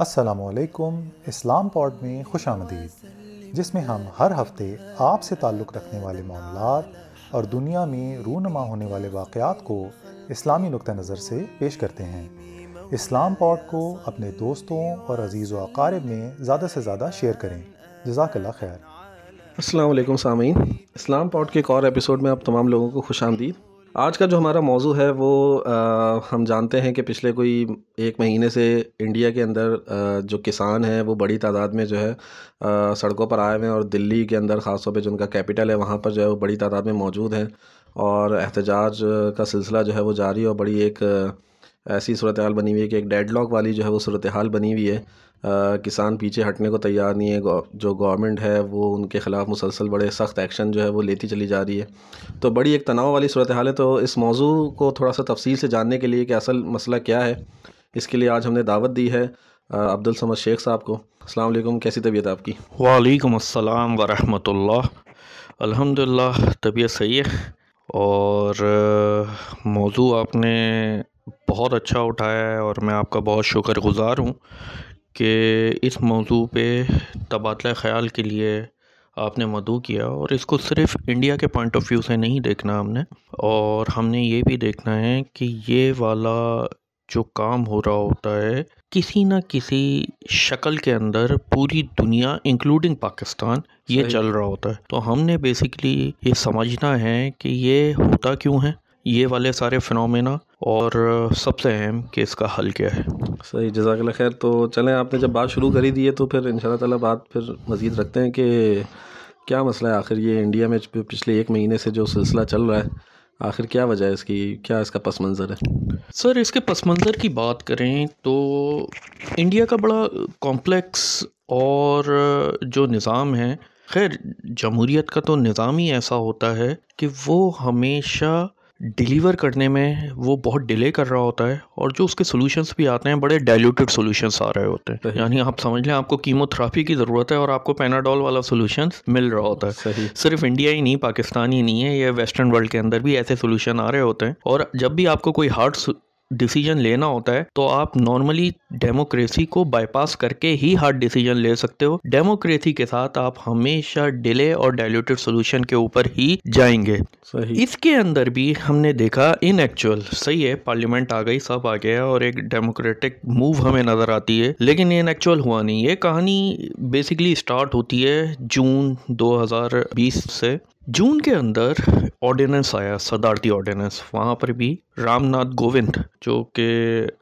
السلام علیکم، اسلام پوڈ میں خوش آمدید۔ جس میں ہم ہر ہفتے آپ سے تعلق رکھنے والے معاملات اور دنیا میں رونما ہونے والے واقعات کو اسلامی نقطہ نظر سے پیش کرتے ہیں۔ اسلام پوڈ کو اپنے دوستوں اور عزیز و اقارب میں زیادہ سے زیادہ شیئر کریں۔ جزاک اللہ خیر۔ السلام علیکم سامعین۔ اسلام پوڈ کے ایک اور ایپیسوڈ میں آپ تمام لوگوں کو خوش آمدید۔ آج کا جو ہمارا موضوع ہے وہ ہم جانتے ہیں کہ پچھلے کوئی ایک مہینے سے انڈیا کے اندر جو کسان ہیں، وہ بڑی تعداد میں جو ہے سڑکوں پر آئے ہوئے ہیں اور دلی کے اندر، خاص طور پہ جو ان کا کیپٹل ہے، وہاں پر جو ہے وہ بڑی تعداد میں موجود ہیں اور احتجاج کا سلسلہ جو ہے وہ جاری اور بڑی ایک ایسی صورتحال بنی ہوئی ہے کہ ایک ڈیڈ لاک والی جو ہے وہ صورتحال بنی ہوئی ہے۔ کسان پیچھے ہٹنے کو تیار نہیں ہے جو گورنمنٹ ہے وہ ان کے خلاف مسلسل بڑے سخت ایکشن جو ہے وہ لیتی چلی جا رہی ہے۔ تو بڑی ایک تناؤ والی صورتحال ہے۔ تو اس موضوع کو تھوڑا سا تفصیل سے جاننے کے لیے کہ اصل مسئلہ کیا ہے۔ اس کے لیے آج ہم نے دعوت دی ہے عبد السمد شیخ صاحب کو۔ السلام علیکم، کیسی طبیعت آپ کی؟ وعلیکم السلام ورحمۃ اللہ۔ الحمد للہ طبیعت صحیح ہے۔ اور موضوع آپ نے بہت اچھا اٹھایا ہے اور میں آپ کا بہت شکر گزار ہوں۔ کہ اس موضوع پہ تبادلہ خیال کے لیے آپ نے مدعو کیا اور اس کو صرف انڈیا کے پوائنٹ آف ویو سے نہیں دیکھنا ہم نے اور ہم نے یہ بھی دیکھنا ہے کہ یہ والا جو کام ہو رہا ہوتا ہے کسی نہ کسی شکل کے اندر پوری دنیا انکلوڈنگ پاکستان یہ چل رہا ہوتا ہے۔ تو ہم نے بیسکلی یہ سمجھنا ہے کہ یہ ہوتا کیوں ہے؟ یہ والے سارے فنومینا اور سب سے اہم کہ اس کا حل کیا ہے۔ صحیح جزاک اللہ خیر۔ تو چلیں آپ نے جب بات شروع کری دی ہے تو پھر ان شاء اللہ تعالیٰ بات پھر مزید رکھتے ہیں کہ کیا مسئلہ ہے آخر یہ انڈیا میں پچھلے ایک مہینے سے جو سلسلہ چل رہا ہے آخر کیا وجہ ہے اس کی؟ کیا اس کا پس منظر ہے؟ سر اس کے پس منظر کی بات کریں تو انڈیا کا بڑا کمپلیکس اور جو نظام ہے خیر جمہوریت کا تو نظام ہی ایسا ہوتا ہے کہ وہ ہمیشہ ڈیلیور کرنے میں وہ بہت ڈیلے کر رہا ہوتا ہے اور جو اس کے سولوشنس بھی آتے ہیں بڑے ڈائلیوٹیڈ سولوشنس آ رہے ہوتے ہیں۔ یعنی آپ سمجھ لیں آپ کو کیمو تھراپی کی ضرورت ہے اور آپ کو پیناڈول والا سولوشنس مل رہا ہوتا ہے۔ صرف انڈیا ہی نہیں پاکستان ہی نہیں ہے یہ ویسٹرن ورلڈ کے اندر بھی ایسے سولوشن آ رہے ہوتے ہیں۔ اور جب بھی آپ کو کوئی ہارڈ ڈیسیجن لینا ہوتا ہے تو آپ نارملی ڈیموکریسی کو بائی پاس کر کے ہی ہارڈ ڈیسیجن لے سکتے ہو۔ ڈیموکریسی کے ساتھ آپ ہمیشہ ڈیلے اور ڈائلیوٹیڈ سولوشن کے اوپر ہی جائیں گے۔ صحیح۔ اس کے اندر بھی ہم نے دیکھا ان ایکچوئل صحیح ہے پارلیمنٹ آ گئی سب آ گیا اور ایک ڈیموکریٹک موو ہمیں نظر آتی ہے۔ لیکن ان ایکچوئل ہوا نہیں یہ کہانی بیسکلی اسٹارٹ ہوتی ہے جون دو ہزار بیس سے۔ جون کے اندر آرڈیننس آیا، صدارتی آرڈیننس، وہاں پر بھی رام ناتھ گووند، جو کہ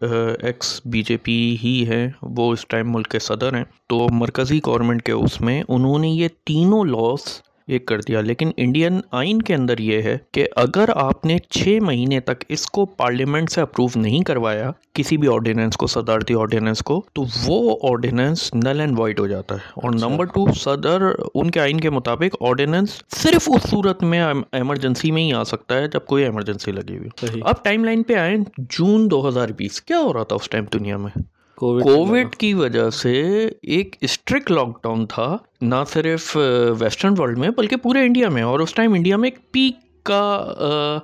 ایکس بی جے پی ہی ہیں، وہ اس ٹائم ملک کے صدر ہیں، تو مرکزی گورنمنٹ کے اس میں انہوں نے یہ تینوں لاس ایک کر دیا۔ لیکن انڈین آئین کے اندر یہ ہے کہ اگر آپ نے چھ مہینے تک اس کو پارلیمنٹ سے اپروو نہیں کروایا کسی بھی آرڈیننس کو صدارتی آرڈیننس کو تو وہ آرڈیننس نل اینڈ وائٹ ہو جاتا ہے۔ اور نمبر ٹو صدر ان کے آئین کے مطابق آرڈیننس صرف اس صورت میں ایمرجنسی میں ہی آ سکتا ہے جب کوئی ایمرجنسی لگی ہوئی۔ اب ٹائم لائن پہ آئے جون دو ہزار بیس کیا ہو رہا تھا اس ٹائم دنیا میں؟ کووڈ کی وجہ سے ایک اسٹرکٹ لاک ڈاؤن تھا نہ صرف ویسٹرن ورلڈ میں بلکہ پورے انڈیا میں۔ اور اس ٹائم انڈیا میں ایک پیک کا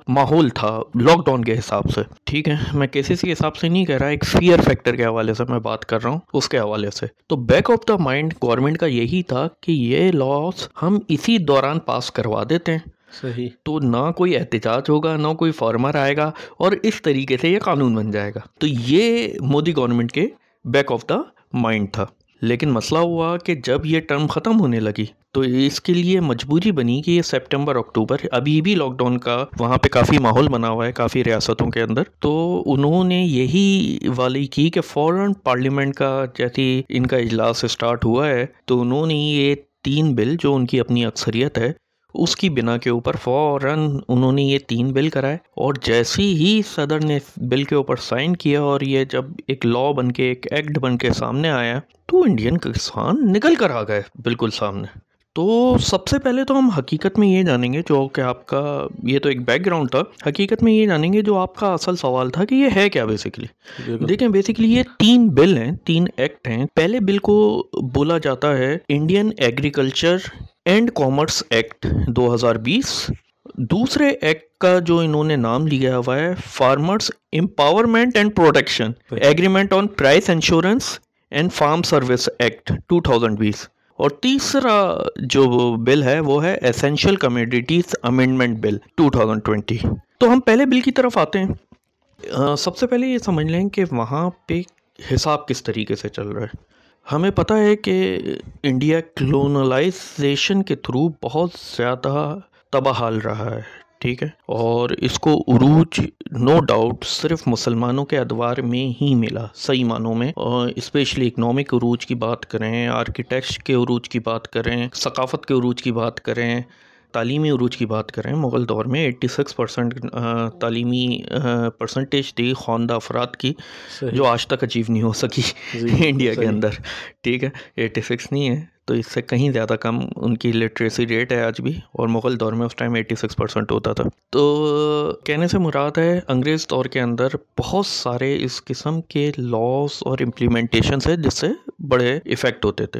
ماحول تھا لاک ڈاؤن کے حساب سے۔ ٹھیک ہے میں کیسز کے حساب سے نہیں کہہ رہا ایک فیئر فیکٹر کے حوالے سے میں بات کر رہا ہوں اس کے حوالے سے۔ تو back of the mind government کا یہی تھا کہ یہ لاس ہم اسی دوران پاس کروا دیتے ہیں۔ صحیح۔ تو نہ کوئی احتجاج ہوگا نہ کوئی فارمر آئے گا اور اس طریقے سے یہ قانون بن جائے گا۔ تو یہ مودی گورنمنٹ کے بیک آف دا مائنڈ تھا۔ لیکن مسئلہ ہوا کہ جب یہ ٹرم ختم ہونے لگی، تو اس کے لیے مجبوری بنی کہ یہ سپٹمبر اکتوبر ابھی بھی لاک ڈاؤن کا وہاں پہ کافی ماحول بنا ہوا ہے، کافی ریاستوں کے اندر۔ تو انہوں نے یہی والی کی کہ فوراً پارلیمنٹ کا جیسی ان کا اجلاس اسٹارٹ ہوا ہے، تو انہوں نے یہ تین بل جو ان کی اپنی اکثریت ہے اس کی بنا کے اوپر فوراً انہوں نے یہ تین بل کرائے اور جیسی ہی صدر نے بل کے اوپر سائن کیا اور یہ جب ایک لا بن کے، ایک ایکٹ بن کے سامنے آیا تو انڈین کسان نکل کر آ گئے بالکل سامنے۔ تو سب سے پہلے تو ہم حقیقت میں یہ جانیں گے جو کہ آپ کا یہ تو ایک بیک گراؤنڈ تھا حقیقت میں یہ جانیں گے جو آپ کا اصل سوال تھا کہ یہ ہے کیا بیسکلی دیکھیں بیسکلی یہ تین بل ہیں تین ایکٹ ہیں۔ پہلے بل کو بولا جاتا ہے Indian agriculture and commerce act دو ہزار بیس۔ دوسرے ایکٹ کا جو انہوں نے نام لیا ہوا ہے farmers empowerment and protection agreement on price insurance and farm service act two thousand بیس۔ اور تیسرا جو بل ہے وہ ہے essential commodities amendment bill two thousand twenty تو ہم پہلے بل کی طرف آتے ہیں۔ سب سے پہلے یہ سمجھ لیں کہ وہاں پہ حساب کس طریقے سے چل رہا ہے۔ ہمیں پتہ ہے کہ انڈیا کلونلائزیشن کے تھرو بہت زیادہ تباہ حال رہا ہے۔ ٹھیک ہے۔ اور اس کو عروج نو ڈاؤٹ صرف مسلمانوں کے ادوار میں ہی ملا صحیح معنوں میں۔ اور اسپیشلی اکنامک عروج کی بات کریں آرکیٹیکچر کے عروج کی بات کریں ثقافت کے عروج کی بات کریں تعلیمی عروج کی بات کریں مغل دور میں ایٹی سکس پرسنٹ تعلیمی پرسنٹیج تھی خواندہ افراد کی جو آج تک اچیو نہیں ہو سکی جی، انڈیا کے اندر۔ ٹھیک ہے ایٹی سکس نہیں ہے۔ تو اس سے کہیں زیادہ کم ان کی لٹریسی ریٹ ہے آج بھی اور مغل دور میں اس ٹائم ایٹی سکس پرسنٹ ہوتا تھا۔ تو کہنے سے مراد ہے انگریز دور کے اندر بہت سارے اس قسم کے لاس اور امپلیمنٹیشنس ہے جس سے بڑے افیکٹ ہوتے تھے۔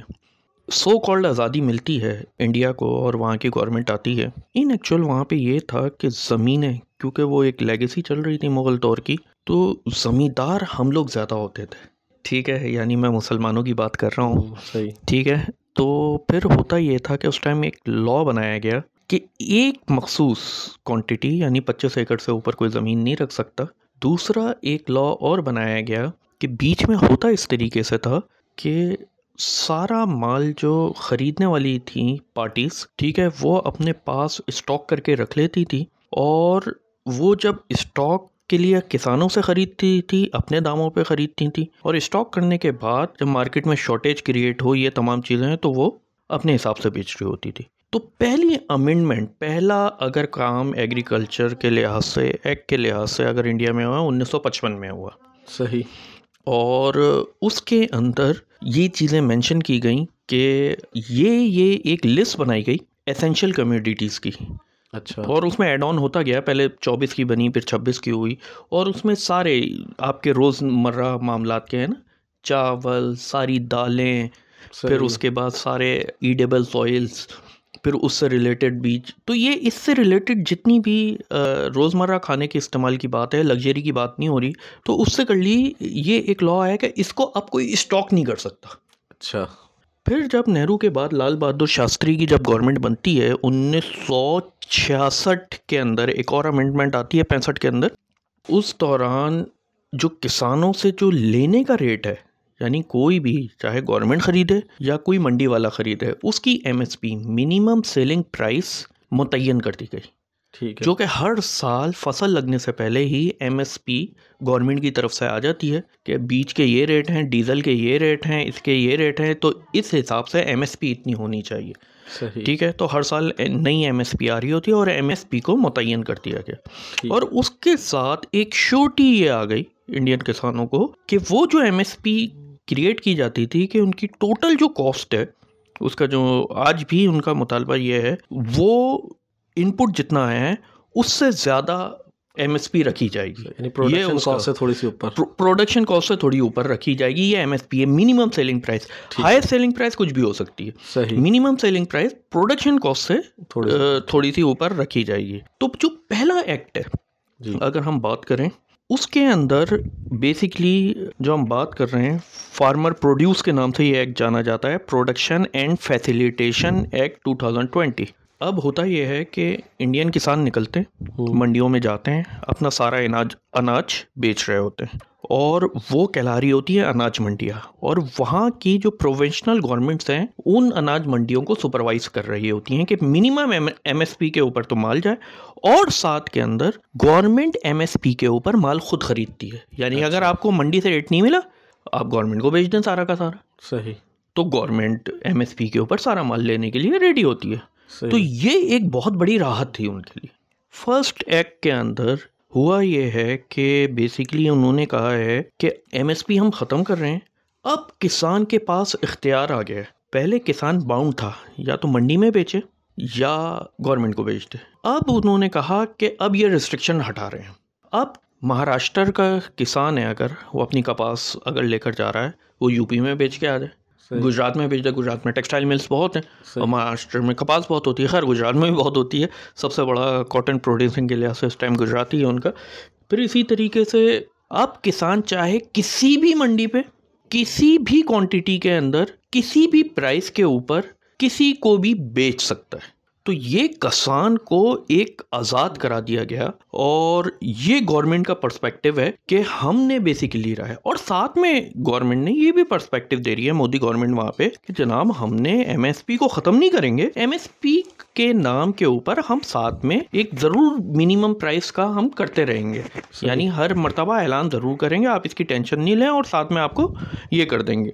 سو کالڈ آزادی ملتی ہے انڈیا کو اور وہاں کی گورنمنٹ آتی ہے۔ ان ایکچوئل وہاں پہ یہ تھا کہ زمینیں کیونکہ وہ ایک لیگیسی چل رہی تھی مغل دور کی تو زمیندار ہم لوگ زیادہ ہوتے تھے۔ ٹھیک ہے یعنی میں مسلمانوں کی بات کر رہا ہوں۔ صحیح۔ ٹھیک ہے تو پھر ہوتا یہ تھا کہ اس ٹائم ایک لا بنایا گیا کہ ایک مخصوص کوانٹٹی یعنی پچیس ایکڑ سے اوپر کوئی زمین نہیں رکھ سکتا۔ دوسرا ایک لا اور بنایا گیا کہ بیچ میں ہوتا اس طریقے سے تھا کہ سارا مال جو خریدنے والی تھیں پارٹیز ٹھیک ہے، وہ اپنے پاس اسٹاک کر کے رکھ لیتی تھی اور وہ جب اسٹاک کے لیے کسانوں سے خریدتی تھی اپنے داموں پہ خریدتی تھیں اور اسٹاک کرنے کے بعد جب مارکیٹ میں شارٹیج کریٹ ہو یہ تمام چیزیں ہیں تو وہ اپنے حساب سے بیچ رہی ہوتی تھی۔ تو پہلی امینڈمنٹ پہلا اگر کام ایگریکلچر کے لحاظ سے ایک کے لحاظ سے اگر انڈیا میں ہوا انیس سو پچپن میں ہوا۔ صحیح۔ اور اس کے اندر یہ چیزیں مینشن کی گئیں کہ یہ یہ ایک لسٹ بنائی گئی اسینشیل کمیڈیٹیز کی۔ اچھا۔ اور اس میں ایڈ آن ہوتا گیا پہلے چوبیس کی بنی پھر چھبیس کی ہوئی۔ اور اس میں سارے آپ کے روز مرہ معاملات کے ہیں نا چاول ساری دالیں پھر اس کے بعد سارے ایڈیبل سوئلس پھر اس سے ریلیٹڈ بیچ تو یہ اس سے ریلیٹڈ جتنی بھی روزمرہ کھانے کے استعمال کی بات ہے لگژری کی بات نہیں ہو رہی تو اس سے کر لی یہ ایک لا ہے کہ اس کو اب کوئی اسٹاک نہیں کر سکتا۔ اچھا۔ پھر جب نہرو کے بعد لال بہادر شاستری کی جب گورنمنٹ بنتی ہے، انیس سو چھیاسٹھ کے اندر ایک اور امنڈمنٹ آتی ہے پینسٹھ کے اندر۔ اس دوران جو کسانوں سے جو لینے کا ریٹ ہے یعنی کوئی بھی، چاہے گورنمنٹ خریدے یا کوئی منڈی والا خریدے، اس کی M S P minimum selling price متعین کر دی گئی۔ ٹھیک جو کہ ہر سال فصل لگنے سے پہلے ہی ایم ایس پی گورنمنٹ کی طرف سے آ جاتی ہے کہ بیج کے یہ ریٹ ہیں ڈیزل کے یہ ریٹ ہیں اس کے یہ ریٹ ہیں تو اس حساب سے ایم ایس پی اتنی ہونی چاہیے۔ ٹھیک ہے تو ہر سال نئی ایم ایس پی آ رہی ہوتی ہے اور ایم ایس پی کو متعین کر دیا گیا اور اس کے ساتھ ایک شوٹی یہ آ گئی انڈین کسانوں کو کہ وہ جو ایم ایس پی کریٹ کی جاتی تھی کہ ان کی ٹوٹل جو کاسٹ ہے اس کا جو آج بھی ان کا مطالبہ یہ ہے وہ ان پٹ جتنا ہے اس سے زیادہ ایم ایس پی رکھی جائے گی۔ یعنی یہ سے تھوڑی سی اوپر۔ پروڈکشن کاسٹ سے تھوڑی اوپر رکھی جائے گی یہ ایم ایس پی ہے۔ Minimum selling price higher selling price کچھ بھی ہو سکتی ہے۔ Minimum selling price production cost سے تھوڑی سی۔ اوپر رکھی جائے گی۔ تو جو پہلا ایکٹ ہے جی۔ اگر ہم بات کریں اس کے اندر بیسکلی جو ہم بات کر رہے ہیں فارمر پروڈیوس کے نام سے یہ ایکٹ جانا جاتا ہے۔ Production and facilitation act two thousand twenty اب ہوتا یہ ہے کہ انڈین کسان نکلتے ہیں منڈیوں میں جاتے ہیں اپنا سارا اناج اناج بیچ رہے ہوتے ہیں۔ اور وہ کہلا رہی ہوتی ہے اناج منڈیاں اور وہاں کی جو پروونشنل گورنمنٹس ہیں ان اناج منڈیوں کو سپروائز کر رہی ہوتی ہیں کہ منیمم ایم ایس پی کے اوپر تو مال جائے۔ اور ساتھ کے اندر گورنمنٹ ایم ایس پی کے اوپر مال خود خریدتی ہے۔ یعنی اگر اچھا۔ آپ کو منڈی سے ریٹ نہیں ملا آپ گورنمنٹ کو بیچ دیں سارا کا سارا۔ صحیح۔ تو گورنمنٹ ایم ایس پی کے اوپر سارا مال لینے کے لیے ریڈی ہوتی ہے۔ تو یہ ایک بہت بڑی راحت تھی ان کے لیے۔ فرسٹ ایکٹ کے اندر ہوا یہ ہے کہ بیسکلی انہوں نے کہا ہے کہ ایم ایس پی ہم ختم کر رہے ہیں۔ اب کسان کے پاس اختیار آ گیا پہلے کسان باؤنڈ تھا، یا تو منڈی میں بیچے یا گورنمنٹ کو بیچتے۔ اب انہوں نے کہا کہ اب یہ ریسٹرکشن ہٹا رہے ہیں۔ اب مہاراشٹر کا کسان ہے اگر، وہ اپنی کپاس اگر لے کر جا رہا ہے، وہ یو پی میں بیچ کے آ جائے۔ گجرات میں بھیجتا ہیں گجرات میں ٹیکسٹائل ملز بہت ہیں اور مہاراشٹر میں کپاس بہت ہوتی ہے۔ خیر گجرات میں بھی بہت ہوتی ہے۔ سب سے بڑا کاٹن پروڈیوسنگ کے لحاظ سے اس ٹائم گجرات ہی ہے ان کا۔ پھر اسی طریقے سے اب کسان چاہے کسی بھی منڈی پہ کسی بھی کوانٹٹی کے اندر کسی بھی پرائز کے اوپر کسی کو بھی بیچ سکتا ہے۔ تو یہ کسان کو ایک آزاد کرا دیا گیا اور یہ گورنمنٹ کا پرسپیکٹیو ہے کہ ہم نے بیسیکلی رہا ہے اور ساتھ میں گورنمنٹ نے یہ بھی پرسپیکٹیو دے رہی ہے مودی گورنمنٹ وہاں پہ کہ جناب ہم نے ایم ایس پی کو ختم نہیں کریں گے۔ ایم ایس پی کے نام کے اوپر ہم ساتھ میں ایک ضرور منیمم پرائس کا ہم کرتے رہیں گے۔ یعنی ہر مرتبہ اعلان ضرور کریں گے آپ اس کی ٹینشن نہیں لیں اور ساتھ میں آپ کو یہ کر دیں گے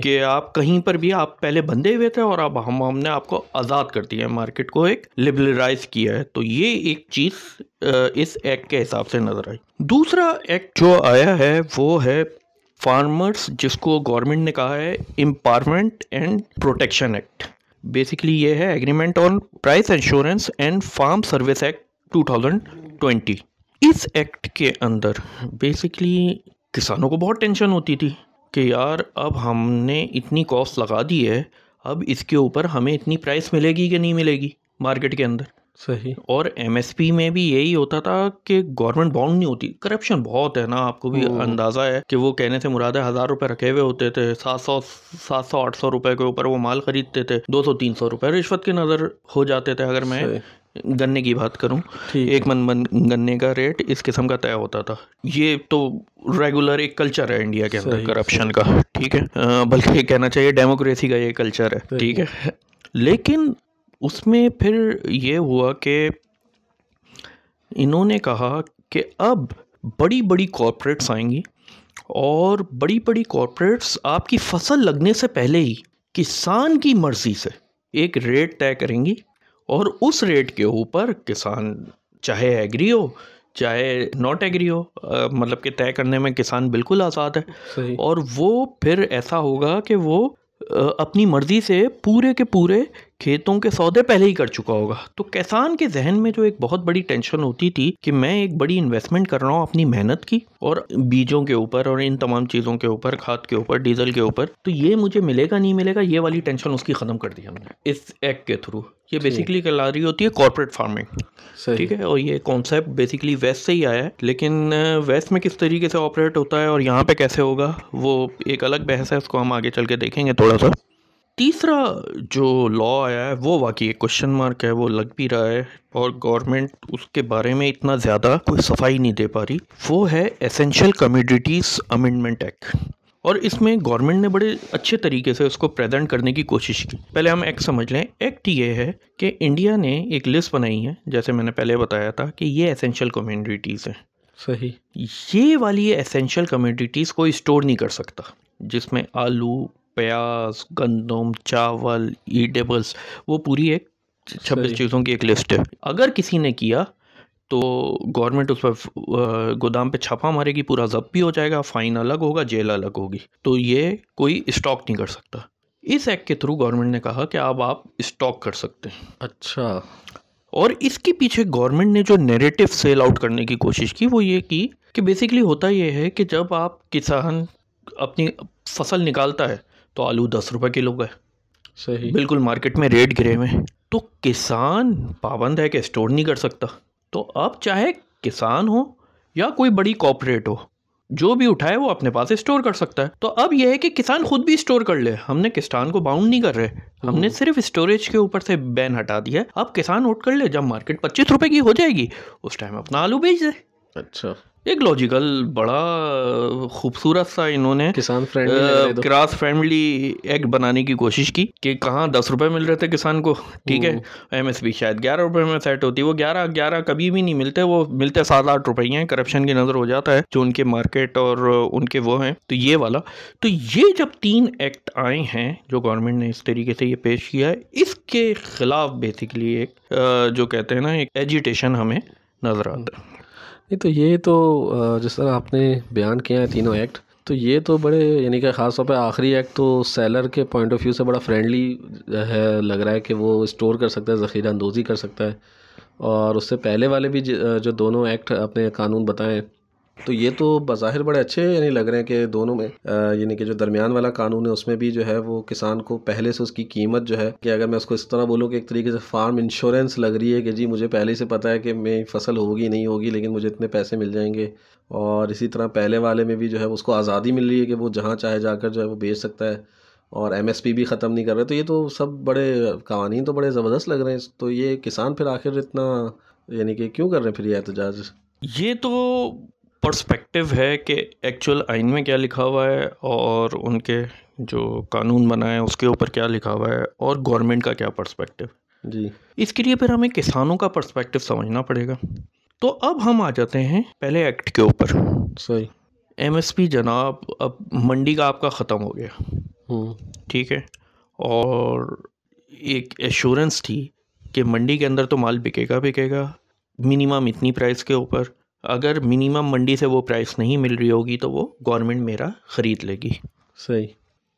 کہ آپ کہیں پر بھی آپ پہلے بندے ہوئے تھے اور اب ہم نے آپ کو آزاد کر دیا ہے۔ مارکیٹ مارکیٹ کو ایک لبرلائز کیا ہے۔ تو یہ ایک چیز اس ایکٹ کے حساب سے نظر آئی۔ دوسرا ایکٹ جو آیا ہے وہ ہے فارمرز جس کو گورنمنٹ نے کہا ہے empowerment and protection act basically یہ ہے agreement on price insurance and farm service act 2020 اس ایکٹ کے اندر بیسکلی کسانوں کو بہت ٹینشن ہوتی تھی کہ یار، اب ہم نے اتنی کاسٹ لگا دی ہے اب اس کے اوپر ہمیں اتنی پرائس ملے گی کہ نہیں ملے گی مارکیٹ کے اندر؟ صحیح۔ اور ایم ایس پی میں بھی یہی ہوتا تھا کہ گورنمنٹ باؤنڈ نہیں ہوتی کرپشن بہت ہے نا آپ کو بھی اندازہ ہے کہ وہ کہنے سے مراد ہے ہزار روپے رکھے ہوئے ہوتے تھے سات سو سات سو آٹھ سو روپے کے اوپر وہ مال خریدتے تھے دو سو تین سو روپے رشوت کے نظر ہو جاتے تھے اگر میں گنے کی بات کروں ایک من من گنے کا ریٹ اس قسم کا طے ہوتا تھا۔ یہ تو ریگولر ایک کلچر ہے انڈیا کے اندر کرپشن کا۔ ٹھیک ہے۔ بلکہ کہنا چاہیے ڈیموکریسی کا یہ کلچر ہے۔ ٹھیک ہے۔ لیکن اس میں پھر یہ ہوا کہ انہوں نے کہا کہ اب بڑی بڑی کارپوریٹس آئیں گی اور بڑی بڑی کارپوریٹس آپ کی فصل لگنے سے پہلے ہی کسان کی مرضی سے ایک ریٹ طے کریں گی اور اس ریٹ کے اوپر کسان چاہے ایگری ہو چاہے ناٹ ایگری ہو مطلب کہ طے کرنے میں کسان بالکل آزاد ہے۔ اور وہ پھر ایسا ہوگا کہ وہ اپنی مرضی سے پورے کے پورے کھیتوں کے سودے پہلے ہی کر چکا ہوگا۔ تو کسان کے ذہن میں جو ایک بہت بڑی ٹینشن ہوتی تھی کہ میں ایک بڑی انویسٹمنٹ کر رہا ہوں اپنی محنت کی اور بیجوں کے اوپر اور ان تمام چیزوں کے اوپر کھاد کے اوپر ڈیزل کے اوپر تو یہ مجھے ملے گا نہیں ملے گا یہ والی ٹینشن اس کی ختم کر دی ہم نے۔ اس ایکٹ کے تھرو یہ بیسکلی کلا رہی ہوتی ہے کارپوریٹ فارمنگ ٹھیک ہے؟ اور یہ کانسیپٹ بیسیکلی ویسٹ سے ہی آیا ہے۔ لیکن ویسٹ میں کس طریقے سے آپریٹ ہوتا ہے اور یہاں پہ کیسے ہوگا؟ وہ ایک الگ بحث ہے اس کو ہم آگے چل کے دیکھیں گے تھوڑا سا۔ تیسرا جو لا آیا ہے وہ واقعی کوشچن مارک ہے وہ لگ بھی رہا ہے اور گورنمنٹ اس کے بارے میں اتنا زیادہ کوئی صفائی نہیں دے پا رہی۔ وہ ہے اسینشیل کمیڈیٹیز امینڈمنٹ ایکٹ اور اس میں گورنمنٹ نے بڑے اچھے طریقے سے اس کو پریزنٹ کرنے کی کوشش کی۔ پہلے ہم ایکٹ سمجھ لیں۔ ایکٹ یہ ہے کہ انڈیا نے ایک لسٹ بنائی ہے جیسے میں نے پہلے بتایا تھا کہ یہ اسینشیل کمیڈیٹیز ہیں۔ صحیح۔ یہ والی اسینشیل کمیڈیٹیز کوئی اسٹور نہیں کر سکتا جس میں آلو پیاز گندم چاول ایڈیبلس وہ پوری ایک چھبیس چیزوں کی ایک لسٹ ہے۔ اگر کسی نے کیا تو گورنمنٹ اس پر گودام پہ چھاپا مارے گی پورا ضبط بھی ہو جائے گا فائن الگ ہوگا جیل الگ ہوگی۔ تو یہ کوئی اسٹاک نہیں کر سکتا۔ اس ایکٹ کے تھرو گورنمنٹ نے کہا کہ اب آپ اسٹاک کر سکتے ہیں۔ اچھا۔ اور اس کے پیچھے گورنمنٹ نے جو نیریٹو سیل آؤٹ کرنے کی کوشش کی وہ یہ کی کہ بیسکلی ہوتا یہ ہے کہ جب آپ کسان اپنی فصل نکالتا ہے تو آلو دس روپے کلو گئے۔ صحیح۔ بالکل مارکیٹ میں ریٹ گرے ہوئے۔ تو کسان پابند ہے کہ اسٹور نہیں کر سکتا۔ تو اب چاہے کسان ہو یا کوئی بڑی کوپریٹ ہو جو بھی اٹھائے وہ اپنے پاس اسٹور کر سکتا ہے۔ تو اب یہ ہے کہ کسان خود بھی اسٹور کر لے۔ ہم نے کسان کو باؤنڈ نہیں کر رہے۔ ہم نے صرف اسٹوریج کے اوپر سے بین ہٹا دیا ہے۔ اب کسان اٹھ کر لے۔ جب مارکیٹ پچیس روپے کی ہو جائے گی اس ٹائم اپنا آلو بیچ دے۔ اچھا۔ ایک لاجیکل بڑا خوبصورت سا انہوں نے کسان فرینڈلی کراس فرینڈلی ایکٹ بنانے کی کوشش کی کہ کہاں دس روپے مل رہے تھے کسان کو ٹھیک ہے؟ ایم ایس پی شاید گیارہ روپے میں سیٹ ہوتی ہے وہ گیارہ گیارہ کبھی بھی نہیں ملتے وہ ملتے سات آٹھ روپے ہیں کرپشن کی نظر ہو جاتا ہے جو ان کے مارکیٹ اور ان کے وہ ہیں۔ تو یہ والا تو یہ جب تین ایکٹ آئے ہیں جو گورنمنٹ نے اس طریقے سے یہ پیش کیا ہے اس کے خلاف بیسکلی ایک جو کہتے ہیں نا ایک ایجیٹیشن ہمیں نظر آتا ہے۔ نہیں، تو یہ تو جس طرح آپ نے بیان کیا ہے تینوں ایکٹ تو یہ تو بڑے یعنی کہ خاص طور پہ آخری ایکٹ تو سیلر کے پوائنٹ آف ویو سے بڑا فرینڈلی ہے، لگ رہا ہے کہ وہ اسٹور کر سکتا ہے، ذخیرہ اندوزی کر سکتا ہے۔ اور اس سے پہلے والے بھی جو دونوں ایکٹ اپنے قانون بتائیں تو یہ تو بظاہر بڑے اچھے یعنی لگ رہے ہیں کہ دونوں میں یعنی کہ جو درمیان والا قانون ہے، اس میں بھی جو ہے وہ کسان کو پہلے سے اس کی قیمت جو ہے، کہ اگر میں اس کو اس طرح بولوں کہ ایک طریقے سے فارم انشورنس لگ رہی ہے کہ جی مجھے پہلے سے پتہ ہے کہ میری فصل ہوگی نہیں ہوگی، لیکن مجھے اتنے پیسے مل جائیں گے۔ اور اسی طرح پہلے والے میں بھی جو ہے اس کو آزادی مل رہی ہے کہ وہ جہاں چاہے جا کر جو ہے وہ بیچ سکتا ہے۔ اور ایم ایس پی بھی ختم نہیں کر رہے، تو یہ تو سب بڑے قوانین تو بڑے زبردست لگ رہے ہیں۔ تو یہ کسان پھر آخر اتنا یعنی کہ کیوں کر رہے ہیں پھر یہ احتجاج؟ یہ تو پرسپیکٹو ہے کہ ایکچوئل آئین میں کیا لکھا ہوا ہے اور ان کے جو قانون بنا ہے اس کے اوپر کیا لکھا ہوا ہے اور گورنمنٹ کا کیا پرسپیکٹو جی۔ اس کے لیے پھر ہمیں کسانوں کا پرسپیکٹو سمجھنا پڑے گا۔ تو اب ہم آ جاتے ہیں پہلے ایکٹ کے اوپر۔ صحیح۔ ایم ایس پی جناب اب منڈی کا آپ کا ختم ہو گیا۔ ٹھیک ہے۔ اور ایک ایشورنس تھی کہ منڈی کے اندر تو مال بکے گا بکے گا۔ منیمم اتنی پرائس کے اوپر۔ اگر منیمم منڈی سے وہ پرائس نہیں مل رہی ہوگی تو وہ گورنمنٹ میرا خرید لے گی۔ صحیح۔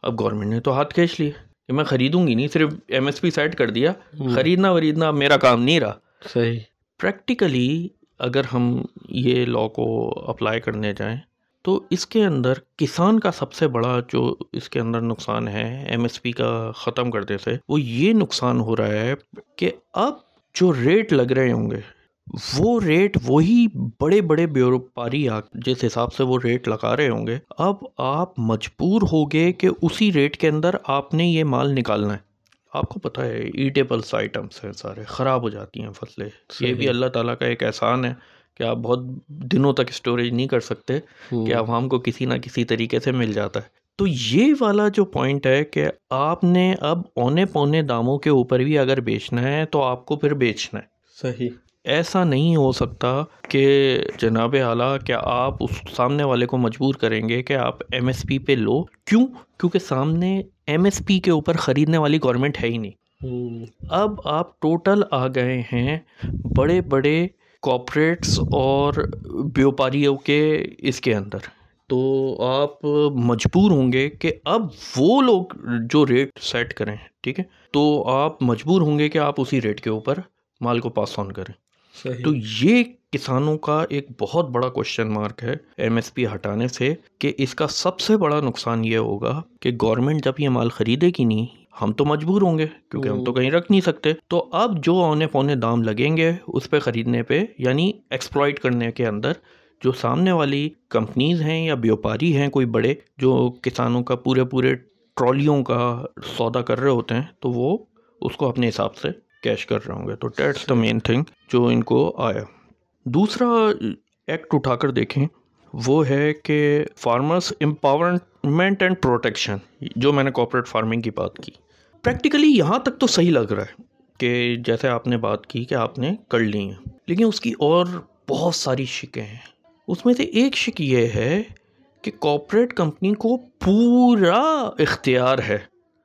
اب گورنمنٹ نے تو ہاتھ کھینچ لیے کہ میں خریدوں گی نہیں صرف ایم ایس پی سیٹ کر دیا۔ خریدنا وریدنا اب میرا کام نہیں رہا۔ صحیح۔ پریکٹیکلی اگر ہم یہ لا کو اپلائی کرنے جائیں تو اس کے اندر کسان کا سب سے بڑا جو اس کے اندر نقصان ہے ایم ایس پی کا ختم کرنے سے وہ یہ نقصان ہو رہا ہے کہ اب جو ریٹ لگ رہے ہوں گے وہ ریٹ وہی بڑے بڑے بیوروپاری جس حساب سے وہ ریٹ لگا رہے ہوں گے اب آپ مجبور ہوگے کہ اسی ریٹ کے اندر آپ نے یہ مال نکالنا ہے۔ آپ کو پتہ ہے ایٹیبلس آئٹمس ہیں سارے خراب ہو جاتی ہیں فصلیں۔ یہ بھی اللہ تعالیٰ کا ایک احسان ہے کہ آپ بہت دنوں تک اسٹوریج نہیں کر سکتے کہ عوام کو کسی نہ کسی طریقے سے مل جاتا ہے۔ تو یہ والا جو پوائنٹ ہے کہ آپ نے اب اونے پونے داموں کے اوپر بھی اگر بیچنا ہے تو آپ کو پھر بیچنا ہے۔ صحیح۔ ایسا نہیں ہو سکتا کہ جناب اعلیٰ کہ آپ اس سامنے والے کو مجبور کریں گے کہ آپ ایم ایس پی پہ لو؟ کیوں؟ کیونکہ سامنے ایم ایس پی کے اوپر خریدنے والی گورنمنٹ ہے ہی نہیں۔ اب آپ ٹوٹل آ گئے ہیں بڑے بڑے کوپریٹس اور بیوپاریوں کے اس کے اندر۔ تو آپ مجبور ہوں گے کہ اب وہ لوگ جو ریٹ سیٹ کریں ٹھیک ہے؟ تو آپ مجبور ہوں گے کہ آپ اسی ریٹ کے اوپر مال کو پاس آن کریں۔ تو یہ کسانوں کا ایک بہت بڑا کوشچن مارک ہے ایم ایس پی ہٹانے سے کہ اس کا سب سے بڑا نقصان یہ ہوگا کہ گورنمنٹ جب یہ مال خریدے گی نہیں ہم تو مجبور ہوں گے کیونکہ ہم تو کہیں رکھ نہیں سکتے۔ تو اب جو اونے پونے دام لگیں گے اس پہ خریدنے پہ یعنی ایکسپلائٹ کرنے کے اندر جو سامنے والی کمپنیز ہیں یا بیوپاری ہیں کوئی بڑے جو کسانوں کا پورے پورے ٹرالیوں کا سودا کر رہے ہوتے ہیں تو وہ اس کو اپنے حساب سے کیش کر رہے ہوں گے۔ تو ڈیٹس دا مین تھنگ جو ان کو آیا۔ دوسرا ایکٹ اٹھا کر دیکھیں، وہ ہے کہ فارمرس امپاورمنٹ اینڈ پروٹیکشن جو میں نے کوپریٹ فارمنگ کی بات کی۔ پریکٹیکلی یہاں تک تو صحیح لگ رہا ہے کہ جیسے آپ نے بات کی کہ آپ نے کر لی ہیں۔ لیکن اس کی اور بہت ساری شکیں ہیں۔ اس میں سے ایک شک یہ ہے کہ کوپریٹ کمپنی کو پورا اختیار ہے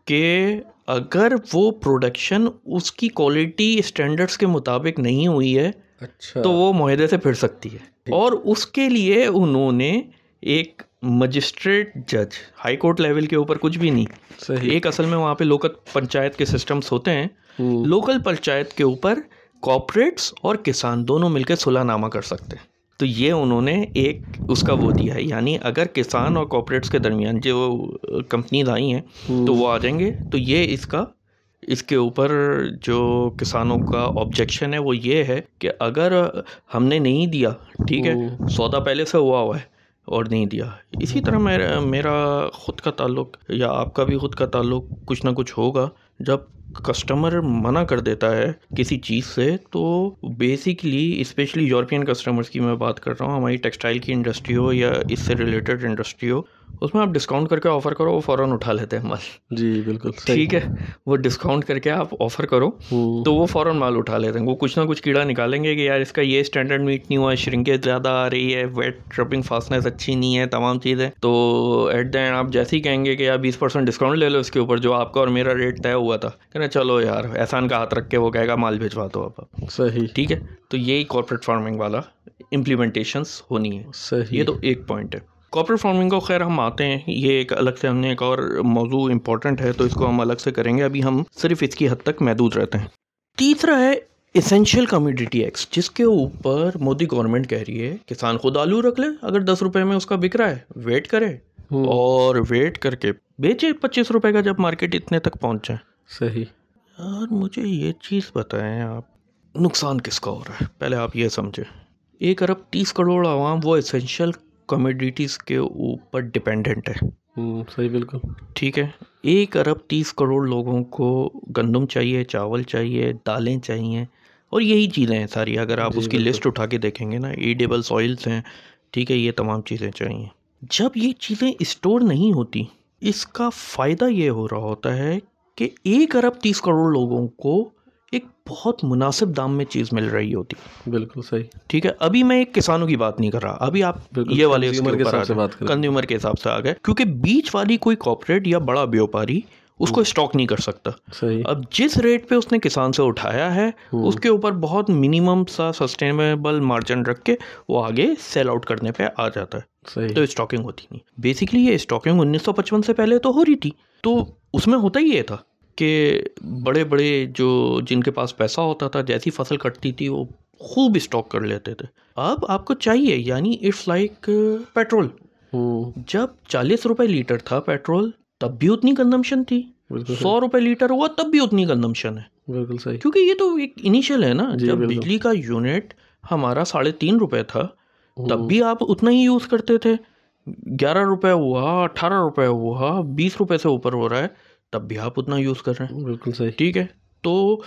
کہ اگر وہ پروڈکشن اس کی کوالٹی اسٹینڈرڈس کے مطابق نہیں ہوئی ہے اچھا۔ تو وہ معاہدے سے پھر سکتی ہے۔ اور اس کے لیے انہوں نے ایک مجسٹریٹ جج ہائی کورٹ لیول کے اوپر کچھ بھی نہیں۔ صحیح۔ ایک اصل میں وہاں پہ لوکل پنچایت کے سسٹمس ہوتے ہیں۔ لوکل پنچایت کے اوپر کوپریٹس اور کسان دونوں مل کے صلح نامہ کر سکتے ہیں۔ تو یہ انہوں نے ایک اس کا وہ دیا ہے۔ یعنی اگر کسان اور کوپریٹس کے درمیان جو کمپنیز آئی ہیں تو وہ آ جائیں گے۔ تو یہ اس کا اس کے اوپر جو کسانوں کا آبجیکشن ہے وہ یہ ہے کہ اگر ہم نے نہیں دیا ٹھیک ہے سودا پہلے سے ہوا ہوا ہے اور نہیں دیا۔ اسی طرح میرا میرا خود کا تعلق یا آپ کا بھی خود کا تعلق کچھ نہ کچھ ہوگا۔ جب کسٹمر منع کر دیتا ہے کسی چیز سے، تو بیسکلی اسپیشلی یورپین کسٹمرس کی میں بات کر رہا ہوں، ہماری ٹیکسٹائل کی انڈسٹری ہو یا اس سے ریلیٹڈ انڈسٹری ہو اس میں آپ ڈسکاؤنٹ کر کے آفر کرو وہ فوراً اٹھا لیتے ہیں مال۔ جی بالکل ٹھیک ہے وہ ڈسکاؤنٹ کر کے آپ آفر کرو تو وہ فوراً مال اٹھا لیتے ہیں۔ وہ کچھ نہ کچھ کیڑا نکالیں گے کہ یار اس کا یہ اسٹینڈرڈ میٹ نہیں ہوا ہے شرنکیج زیادہ آ رہی ہے ویٹ ٹرپنگ فاسٹنیس اچھی نہیں ہے تمام چیزیں۔ تو ایٹ دا اینڈ آپ جیسے ہی کہیں گے کہ یار بیس پرسینٹ ڈسکاؤنٹ لے لو اس کے اوپر جو آپ کا اور میرا ریٹ طے ہوا تھا۔ کہ نا چلو یار احسان کا ہاتھ رکھ کے وہ کہے گا مال بھجوا دو آپ صحیح۔ ٹھیک ہے تو یہی کارپوریٹ فارمنگ والا امپلیمنٹیشنس ہونی ہے۔ صحیح۔ یہ تو ایک پوائنٹ ہے۔ کارپوریٹ فارمنگ کو خیر ہم آتے ہیں یہ ایک الگ سے ہم نے ایک اور موضوع امپورٹنٹ ہے تو اس کو ہم الگ سے کریں گے۔ ابھی ہم صرف اس کی حد تک محدود رہتے ہیں۔ تیسرا ہے اسینشیل کمیڈیٹی ایکس جس کے اوپر مودی گورنمنٹ کہہ رہی ہے کسان خود آلو رکھ لے اگر دس روپے میں اس کا بک رہا ہے ویٹ کرے۔ اور ویٹ کر کے بیچے پچیس روپے کا جب مارکیٹ اتنے تک پہنچے صحیح۔ اور مجھے یہ چیز بتائیں آپ۔ نقصان کس کا ہو رہا ہے؟ پہلے آپ یہ سمجھیں۔ ایک ارب تیس کروڑ عوام وہ اسینشل کمیڈیٹیز کے اوپر ڈپینڈنٹ ہے۔ صحیح بالکل۔ ٹھیک ہے۔ ایک ارب تیس کروڑ لوگوں کو گندم چاہیے چاول چاہیے دالیں چاہیے اور یہی چیزیں ہیں ساری۔ اگر آپ جی، اس کی۔ لسٹ اٹھا کے دیکھیں گے نا ایڈیبل سوئلس ہیں ٹھیک ہے یہ تمام چیزیں چاہیے۔ جب یہ چیزیں اسٹور نہیں ہوتی اس کا فائدہ یہ ہو رہا ہوتا ہے کہ ایک ارب تیس کروڑ لوگوں کو ایک بہت مناسب دام میں چیز مل رہی ہوتی۔ بالکل صحیح۔ ٹھیک ہے ابھی میں ایک کسانوں کی بات نہیں کر رہا۔ ابھی آپ یہ والے۔ کنزیومر کے حساب سے آ گئے۔ کیونکہ بیچ والی کوئی کارپوریٹ یا بڑا بیوپاری اس کو اسٹاک نہیں کر سکتا۔ صحیح۔ اب جس ریٹ پہ اس نے کسان سے اٹھایا ہے اس کے اوپر بہت منیمم سا سسٹینیبل مارجن رکھ کے وہ آگے سیل آؤٹ کرنے پہ آ جاتا ہے۔ تو صحیح اسٹاکنگ ہوتی نہیں۔ بیسکلی یہ اسٹاکنگ انیس سو پچپن سے پہلے تو ہو رہی تھی۔ تو اس میں ہوتا ہی یہ تھا۔ کہ بڑے بڑے جو جن کے پاس پیسہ ہوتا تھا جیسی فصل کٹتی تھی وہ خوب اسٹاک کر لیتے تھے۔ اب آپ کو چاہیے یعنی اٹس لائک پیٹرول جب چالیس روپے لیٹر تھا پیٹرول تب بھی اتنی کنزمپشن تھی۔ سو روپے لیٹر ہوا تب بھی اتنی کنزمپشن ہے۔ بالکل صحیح۔ کیونکہ یہ تو ایک انیشیل ہے نا جی، جب۔ بجلی کا یونٹ ہمارا ساڑھے تین روپے تھا تب بھی آپ اتنا ہی یوز کرتے تھے۔ گیارہ روپے ہوا اٹھارہ روپے ہوا بیس روپے سے اوپر ہو رہا ہے۔ تب بھی آپ اتنا یوز کر رہے ہیں۔ بالکل صحیح۔ ٹھیک ہے۔ تو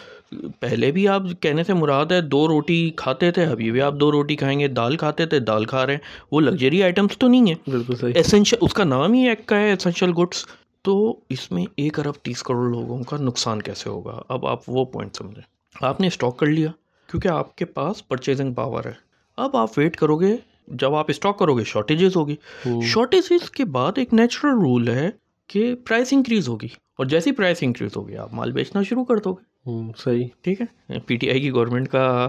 پہلے بھی آپ کہنے سے مراد ہے دو روٹی کھاتے تھے ابھی بھی آپ دو روٹی کھائیں گے دال کھاتے تھے دال کھا رہے ہیں۔ وہ لگژری آئٹمس تو نہیں ہیں۔ بالکل صحیح۔ اسینشل اس کا نام ہی ایک کا ہے اسینشیل گڈس تو اس میں ایک ارب تیس کروڑ لوگوں کا نقصان کیسے ہوگا؟ اب آپ وہ پوائنٹ سمجھیں۔ آپ نے اسٹاک کر لیا کیونکہ آپ کے پاس پرچیزنگ پاور ہے۔ اب آپ ویٹ کرو گے جب آپ اسٹاک کرو گے شارٹیجز ہوگی شارٹیجز کے بعد ایک نیچرل رول ہے کہ پرائس انکریز ہوگی۔ اور جیسی پرائس انکریز ہوگی آپ مال بیچنا شروع کر دو گے۔ صحیح۔ ٹھیک ہے؟ پی ٹی آئی کی گورنمنٹ کا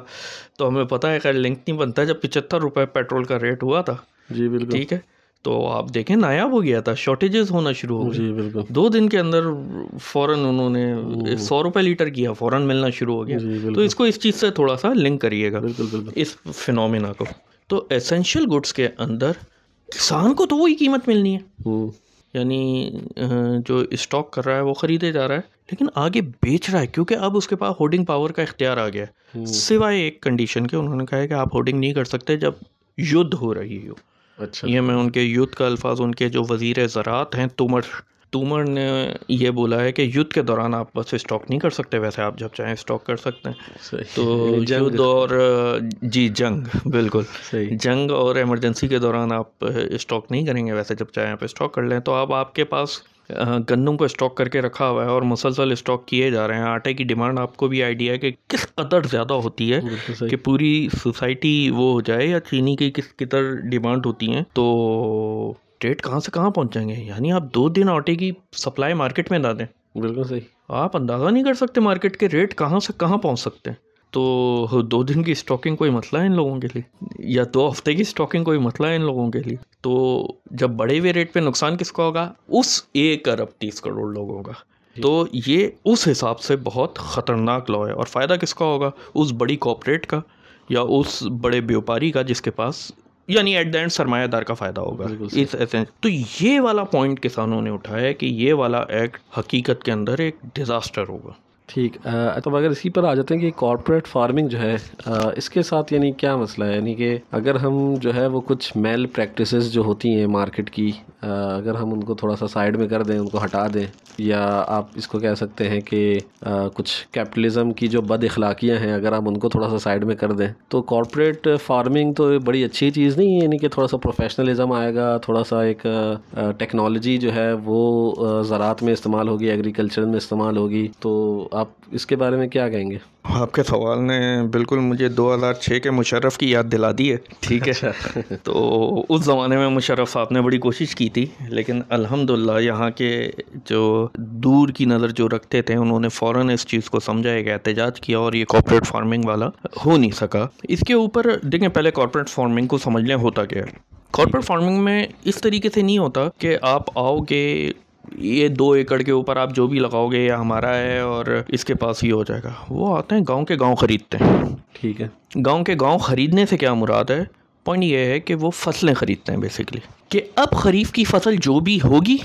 تو ہمیں پتہ ہے خیر لنک نہیں بنتا جب پچہتر روپے پیٹرول کا ریٹ ہوا تھا۔ جی بالکل۔ ٹھیک ہے؟ تو آپ دیکھیں نایاب ہو گیا تھا شارٹیجز ہونا شروع ہو گئی جی بالکل۔ دو دن کے اندر فوراً انہوں نے سو روپے لیٹر کیا فوراً ملنا شروع ہو گیا۔ جی تو اس کو اس چیز سے تھوڑا سا لنک کریے گا۔ بالکل بالکل۔ اس فنومینا کو۔ تو اسینشیل گڈس کے اندر کسان کو تو وہی قیمت ملنی ہے۔ یعنی جو اسٹاک کر رہا ہے وہ خریدے جا رہا ہے۔ لیکن آگے بیچ رہا ہے کیونکہ اب اس کے پاس ہولڈنگ پاور کا اختیار آ گیا ہے۔ سوائے ایک کنڈیشن کے انہوں نے کہا ہے کہ آپ ہولڈنگ نہیں کر سکتے جب یدھ ہو رہی ہو۔ اچھا۔ یہ میں ان کے یدھ کا الفاظ ان کے جو وزیر زراعت ہیں تومر تومر نے یہ بولا ہے کہ یدھ کے دوران آپ بس اسٹاک نہیں کر سکتے ویسے آپ جب چاہیں اسٹاک کر سکتے ہیں۔ تو یدھ اور جی جنگ بالکل۔ جنگ اور ایمرجنسی کے دوران آپ اسٹاک نہیں کریں گے ویسے جب چاہیں آپ اسٹاک کر لیں۔ تو اب آپ کے پاس گندم کو اسٹاک کر کے رکھا ہوا ہے اور مسلسل اسٹاک کیے جا رہے ہیں۔ آٹے کی ڈیمانڈ آپ کو بھی آئیڈیا ہے کہ کس قدر زیادہ ہوتی ہے کہ پوری سوسائٹی وہ ہو جائے یا چینی کی کس قدر ڈیمانڈ ہوتی ہیں۔ تو ریٹ کہاں سے کہاں پہنچ جائیں گے؟ یعنی آپ دو دن آٹے کی سپلائی مارکیٹ میں نہ دیں بالکل صحیح۔ آپ اندازہ نہیں کر سکتے مارکیٹ کے ریٹ کہاں سے کہاں پہنچ سکتے ہیں۔ تو دو دن کی اسٹاکنگ کوئی مسئلہ ہے ان لوگوں کے لیے؟ یا دو ہفتے کی اسٹاکنگ کوئی مسئلہ ہے ان لوگوں کے لیے؟ تو جب بڑے ہوئے ریٹ پہ نقصان کس کا ہوگا؟ اس ایک ارب تیس کروڑ لوگوں کا۔ تو یہ اس حساب سے بہت خطرناک لا ہے۔ اور فائدہ کس کا ہوگا؟ اس بڑی کوپریٹ کا یا اس بڑے بیوپاری کا جس کے پاس یعنی ایٹ دا اینڈ سرمایہ دار کا فائدہ ہوگا. اس تو یہ والا پوائنٹ کسانوں نے اٹھایا ہے کہ یہ والا ایکٹ حقیقت کے اندر ایک ڈیزاسٹر ہوگا. ٹھیک تو اگر اسی پر آ جاتے ہیں کہ کارپوریٹ فارمنگ جو ہے اس کے ساتھ یعنی کیا مسئلہ ہے؟ یعنی کہ اگر ہم جو ہے وہ کچھ میل پریکٹسز جو ہوتی ہیں مارکیٹ کی اگر ہم ان کو تھوڑا سا سائڈ میں کر دیں، ان کو ہٹا دیں، یا آپ اس کو کہہ سکتے ہیں کہ کچھ کیپٹلزم کی جو بد اخلاقیاں ہیں، اگر آپ ان کو تھوڑا سا سائڈ میں کر دیں، تو کارپوریٹ فارمنگ تو بڑی اچھی چیز نہیں ہے یعنی کہ تھوڑا سا پروفیشنلزم آئے گا، تھوڑا سا ایک ٹیکنالوجی جو ہے وہ زراعت میں استعمال ہوگی ایگریکلچر میں استعمال ہوگی، تو آپ اس کے بارے میں کیا کہیں گے؟ آپ کے سوال نے بالکل مجھے دو ہزار چھ کے مشرف کی یاد دلا دی ہے ٹھیک ہے؟ تو اس زمانے میں مشرف صاحب نے بڑی کوشش کی تھی لیکن الحمد للہ یہاں کے جو دور کی نظر جو رکھتے تھے انہوں نے فوراً اس چیز کو سمجھا ایک احتجاج کیا اور یہ کارپوریٹ فارمنگ والا ہو نہیں سکا۔ اس کے اوپر دیکھیں پہلے کارپوریٹ فارمنگ کو سمجھ لیں ہوتا کیا ہے۔ کارپوریٹ فارمنگ میں اس طریقے سے نہیں ہوتا کہ آپ آؤ گے یہ دو ایکڑ کے اوپر آپ جو بھی لگاؤ گے یہ ہمارا ہے اور اس کے پاس ہی ہو جائے گا۔ وہ آتے ہیں گاؤں کے گاؤں خریدتے ہیں۔ ٹھیک ہے۔ گاؤں کے گاؤں خریدنے سے کیا مراد ہے؟ پوائنٹ یہ ہے کہ وہ فصلیں خریدتے ہیں بیسکلی کہ اب خریف کی فصل جو بھی ہوگی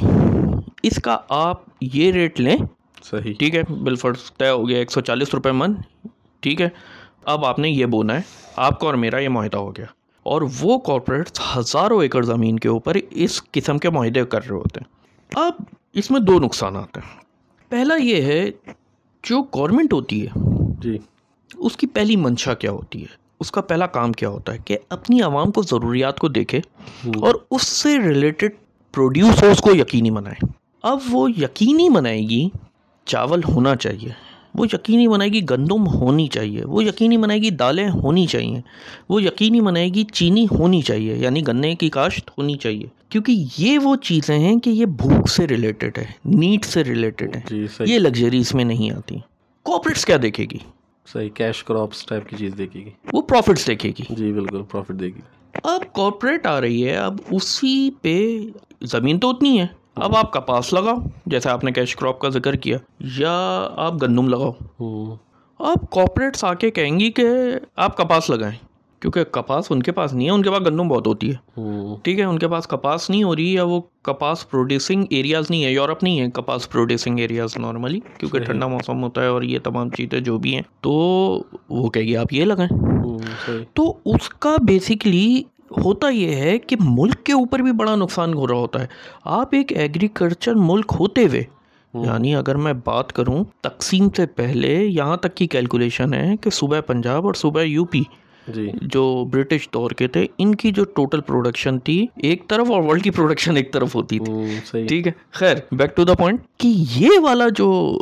اس کا آپ یہ ریٹ لیں۔ صحیح۔ ٹھیک ہے بالفرض طے ہو گیا ایک سو چالیس روپے من۔ ٹھیک ہے اب آپ نے یہ بونا ہے۔ آپ کا اور میرا یہ معاہدہ ہو گیا۔ اور وہ کارپوریٹس ہزاروں ایکڑ زمین کے اوپر اس قسم کے معاہدے کر رہے ہوتے ہیں۔ اب اس میں دو نقصانات ہیں۔ پہلا یہ ہے جو گورنمنٹ ہوتی ہے جی۔ اس کی پہلی منشا کیا ہوتی ہے؟ اس کا پہلا کام کیا ہوتا ہے کہ اپنی عوام کو ضروریات کو دیکھے اور اس سے ریلیٹڈ پروڈیوس ہو اس کو یقینی بنائے۔ اب وہ یقینی بنائے گی چاول ہونا چاہیے۔ وہ یقینی بنائے گی گندم ہونی چاہیے وہ یقینی بنائے گی دالیں ہونی چاہیے وہ یقینی بنائے گی چینی ہونی چاہیے یعنی گنے کی کاشت ہونی چاہیے۔ کیونکہ یہ وہ چیزیں ہیں کہ یہ بھوک سے ریلیٹڈ ہے نیٹ سے ریلیٹڈ ہے جی یہ لگژری اس میں نہیں آتی۔ کارپوریٹس کیا دیکھے گی؟ صحیح کیش کراپس ٹائپ کی چیز دیکھے گی۔ وہ پروفٹس دیکھے گی۔ جی بالکل پروفٹ دے گی۔ اب کارپوریٹ آ رہی ہے اب اسی پہ زمین تو اتنی ہے۔ اب آپ کپاس لگاؤ جیسے آپ نے کیش کراپ کا ذکر کیا یا آپ گندم لگاؤ۔ اب کارپوریٹس آ کے کہیں گی کہ آپ کپاس لگائیں کیونکہ کپاس ان کے پاس نہیں ہے ان کے پاس گندم بہت ہوتی ہے۔ ٹھیک ہے ان کے پاس کپاس نہیں ہو رہی یا وہ کپاس پروڈیوسنگ ایریاز نہیں ہے یورپ نہیں ہے کپاس پروڈیوسنگ ایریاز نارملی کیونکہ۔ ٹھنڈا موسم ہوتا ہے اور یہ تمام چیزیں جو بھی ہیں تو وہ کہے گی آپ یہ لگائیں۔ تو اس کا بیسکلی ہوتا یہ ہے کہ ملک کے اوپر بھی بڑا نقصان ہو رہا ہوتا ہے۔ آپ ایک ایگریکلچر ملک ہوتے ہوئے یعنی اگر میں بات کروں تقسیم سے پہلے یہاں تک کی کیلکولیشن ہے کہ صوبہ پنجاب اور صوبہ یو پی جی۔ جو برٹش دور کے تھے ان کی جو ٹوٹل پروڈکشن تھی ایک طرف اور ورلڈ کی پروڈکشن ایک طرف ہوتی تھی۔ ٹھیک ہے۔ خیر بیک ٹو دا پوائنٹ کہ یہ والا جو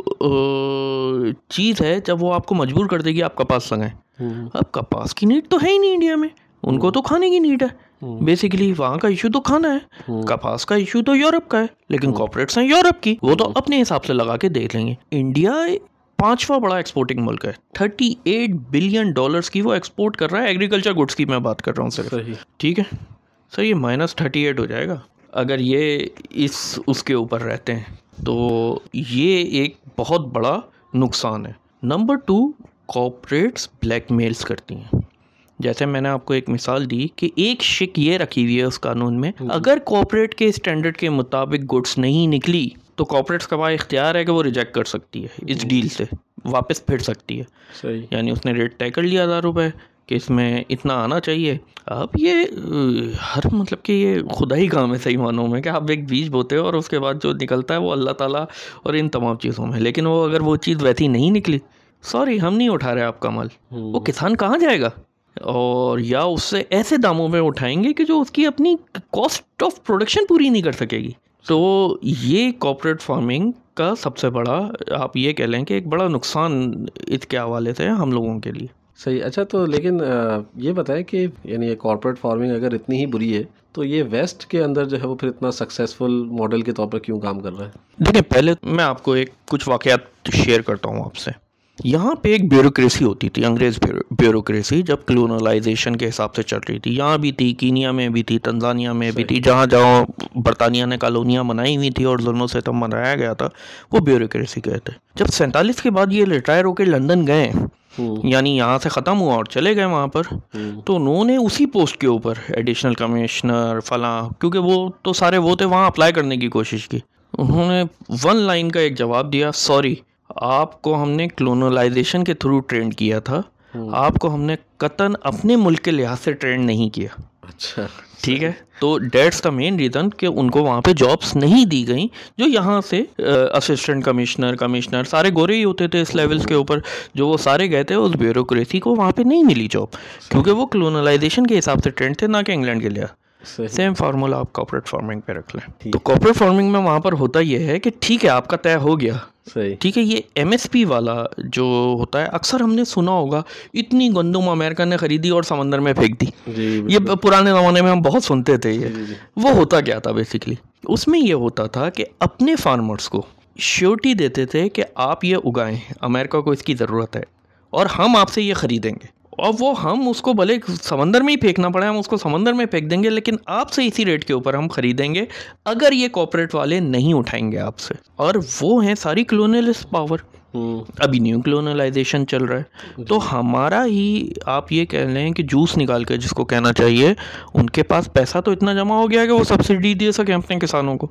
چیز ہے جب وہ آپ کو مجبور کر دے گی آپ کپاس لگائیں۔ ہوں۔ اب کپاس کی نیڈ تو ہے ہی نہیں انڈیا میں۔ ان کو تو کھانے کی نیڈ ہے بیسیکلی وہاں کا ایشو تو کھانا ہے کپاس کا ایشو تو یورپ کا ہے لیکن کارپوریٹس ہیں یورپ کی وہ تو اپنے حساب سے لگا کے دیکھ لیں گے انڈیا پانچواں بڑا ایکسپورٹنگ ملک ہے تھرٹی ایٹ بلین ڈالرس کی وہ ایکسپورٹ کر رہا ہے ایگریکلچر گڈس کی میں بات کر رہا ہوں صحیح ٹھیک ہے سر یہ مائنس تھرٹی ایٹ ہو جائے گا اگر یہ اس اس کے اوپر رہتے ہیں تو یہ ایک بہت بڑا نقصان ہے number two corporates blackmails کرتی ہیں جیسے میں نے آپ کو ایک مثال دی کہ ایک شک یہ رکھی ہوئی ہے اس قانون میں اگر کارپوریٹ کے اسٹینڈرڈ کے مطابق گڈس نہیں نکلی تو کارپوریٹس کا پاس اختیار ہے کہ وہ ریجیکٹ کر سکتی ہے اس ڈیل سے واپس پھر سکتی ہے۔ صحیح۔ یعنی اس نے ریٹ طے کر لیا ہزار روپے کہ اس میں اتنا آنا چاہیے۔ اب یہ ہر مطلب کہ یہ خدا ہی کام ہے صحیح معنوں میں کہ آپ ایک بیج بوتے ہو اور اس کے بعد جو نکلتا ہے وہ اللہ تعالیٰ اور ان تمام چیزوں میں۔ لیکن وہ اگر وہ چیز ویسی نہیں نکلی سوری ہم نہیں اٹھا رہے آپ کا مال۔ وہ کسان کہاں جائے گا؟ اور یا اس سے ایسے داموں میں اٹھائیں گے کہ جو اس کی اپنی کاسٹ آف پروڈکشن پوری نہیں کر سکے گی۔ تو یہ کارپوریٹ فارمنگ کا سب سے بڑا آپ یہ کہہ لیں کہ ایک بڑا نقصان اس کے حوالے سے ہم لوگوں کے لیے۔ صحیح اچھا تو لیکن یہ بتائیں کہ یعنی یہ کارپوریٹ فارمنگ اگر اتنی ہی بری ہے تو یہ ویسٹ کے اندر جو ہے وہ پھر اتنا سکسیزفل ماڈل کے طور پر کیوں کام کر رہا ہے؟ دیکھیں پہلے میں آپ کو ایک کچھ واقعات شیئر کرتا ہوں آپ سے۔ یہاں پہ ایک بیوروکریسی ہوتی تھی انگریز بیوروکریسی جب کلونلائزیشن کے حساب سے چل رہی تھی۔ یہاں بھی تھی کینیا میں بھی تھی تنزانیہ میں بھی تھی جہاں جہاں برطانیہ نے کالونیاں بنائی ہوئی تھی اور ظلم و ستم بنایا گیا تھا وہ بیوروکریسی کہتے جب سینتالیس کے بعد یہ ریٹائر ہو کے لندن گئے یعنی یہاں سے ختم ہوا اور چلے گئے وہاں پر تو انہوں نے اسی پوسٹ کے اوپر ایڈیشنل کمشنر فلاں کیونکہ وہ تو سارے وہ تھے وہاں اپلائی کرنے کی کوشش کی۔ انہوں نے ون لائن کا ایک جواب دیا سوری آپ کو ہم نے کلونلائزیشن کے تھرو ٹرینڈ کیا تھا۔ آپ کو ہم نے قطن اپنے ملک کے لحاظ سے ٹرینڈ نہیں کیا۔ اچھا۔ ٹھیک ہے۔ تو دیٹس دا مین ریزن کہ ان کو وہاں پہ جابس نہیں دی گئیں جو یہاں سے اسسٹنٹ کمشنر کمشنر سارے گورے ہی ہوتے تھے اس لیولس کے اوپر۔ جو وہ سارے گئے تھے اس بیوروکریسی کو وہاں پہ نہیں ملی جاب کیونکہ وہ کلونلائزیشن کے حساب سے ٹرینڈ تھے نہ کہ انگلینڈ کے صحیح سیم فارمولا آپ کارپوریٹ فارمنگ پہ رکھ لیں۔ تو کارپوریٹ فارمنگ میں وہاں پر ہوتا یہ ہے کہ ٹھیک ہے آپ کا طے ہو گیا۔ ٹھیک ہے یہ ایم ایس پی والا جو ہوتا ہے اکثر ہم نے سنا ہوگا اتنی گندم امریکہ نے خریدی اور سمندر میں پھینک دی۔ جی یہ پرانے زمانے میں ہم بہت سنتے تھے یہ۔ جی جی۔ وہ ہوتا کیا تھا بیسکلی اس میں یہ ہوتا تھا کہ اپنے فارمرز کو شیورٹی دیتے تھے کہ آپ یہ اگائیں۔ امریکہ کو اس کی ضرورت ہے اور ہم آپ سے یہ خریدیں گے۔ اور وہ ہم اس کو بھلے سمندر میں ہی پھینکنا پڑے ہم اس کو سمندر میں پھینک دیں گے لیکن آپ سے اسی ریٹ کے اوپر ہم خریدیں گے اگر یہ کارپوریٹ والے نہیں اٹھائیں گے آپ سے۔ اور وہ ہیں ساری کلونلسٹ پاور ابھی نیو کلونلائزیشن چل رہا ہے۔ تو ہمارا ہی آپ یہ کہہ لیں کہ جوس نکال کے جس کو کہنا چاہیے ان کے پاس پیسہ تو اتنا جمع ہو گیا کہ وہ سبسڈی دے سکے اپنے کسانوں کو۔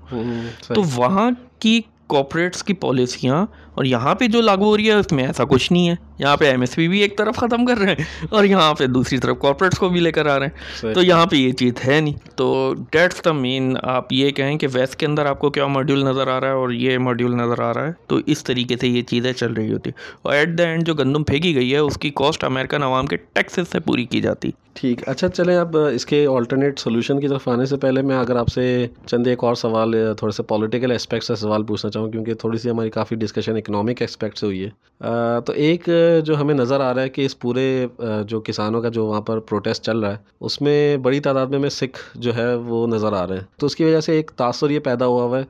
تو وہاں کی کارپوریٹس کی پالیسیاں اور یہاں پہ جو لاگو ہو رہی ہے اس میں ایسا کچھ نہیں ہے۔ یہاں پہ ایم ایس پی بھی ایک طرف ختم کر رہے ہیں اور یہاں پہ دوسری طرف کارپوریٹس کو بھی لے کر آ رہے ہیں۔ تو یہاں پہ یہ چیز ہے نہیں۔ تو ڈیٹس دا مین آپ یہ کہیں کہ ویسٹ کے اندر آپ کو کیا ماڈیول نظر آ رہا ہے اور یہ ماڈیول نظر آ رہا ہے۔ تو اس طریقے سے یہ چیزیں چل رہی ہوتی اور ایٹ دا اینڈ جو گندم پھینکی گئی ہے اس کی کاسٹ امیرکن عوام کے ٹیکسز سے پوری کی جاتی۔ ٹھیک۔ اچھا چلیں اب اس کے آلٹرنیٹ سولوشن کی طرف آنے سے پہلے میں اگر آپ سے چند ایک اور سوال تھوڑے سے پولیٹیکل اسپیکٹ سے سوال پوچھنا چاہوں کیونکہ تھوڑی سی ہماری کافی ڈسکشن اکنامک اسپیکٹ سے ہوئی ہے۔ تو ایک جو ہمیں نظر آ رہا ہے کہ اس پورے جو کسانوں کا جو وہاں پر پروٹیسٹ چل رہا ہے اس میں بڑی تعداد میں میں سکھ جو ہے وہ نظر آ رہے ہیں۔ تو اس کی وجہ سے ایک تاثر یہ پیدا ہوا ہوا ہے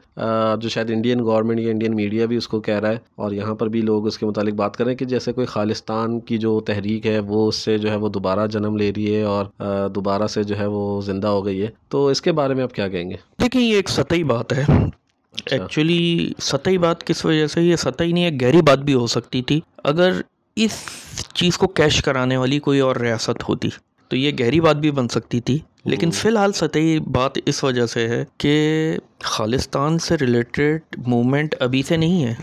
جو شاید انڈین گورنمنٹ یا انڈین میڈیا بھی اس کو کہہ رہا ہے۔ اور یہاں پر بھی لوگ اس کے متعلق بات کریں کہ جیسے کوئی خالستان کی جو تحریک ہے وہ اس سے جو ہے وہ دوبارہ جنم لے رہی ہے اور دوبارہ سے جو ہے وہ زندہ ہو گئی ہے۔ تو اس کے بارے میں آپ کیا کہیں گے؟ دیکھیں یہ ایک سطحی بات ہے۔ ایکچولی اچھا۔ سطحی بات کس وجہ سے؟ یہ سطحی نہیں ہے گہری بات بھی ہو سکتی تھی۔ اگر اس چیز کو کیش کرانے والی کوئی اور ریاست ہوتی۔ تو یہ گہری بات بھی بن سکتی تھی۔ لیکن فی الحال سطحی بات اس وجہ سے ہے کہ خالستان سے ریلیٹڈ موومنٹ ابھی سے نہیں ہے۔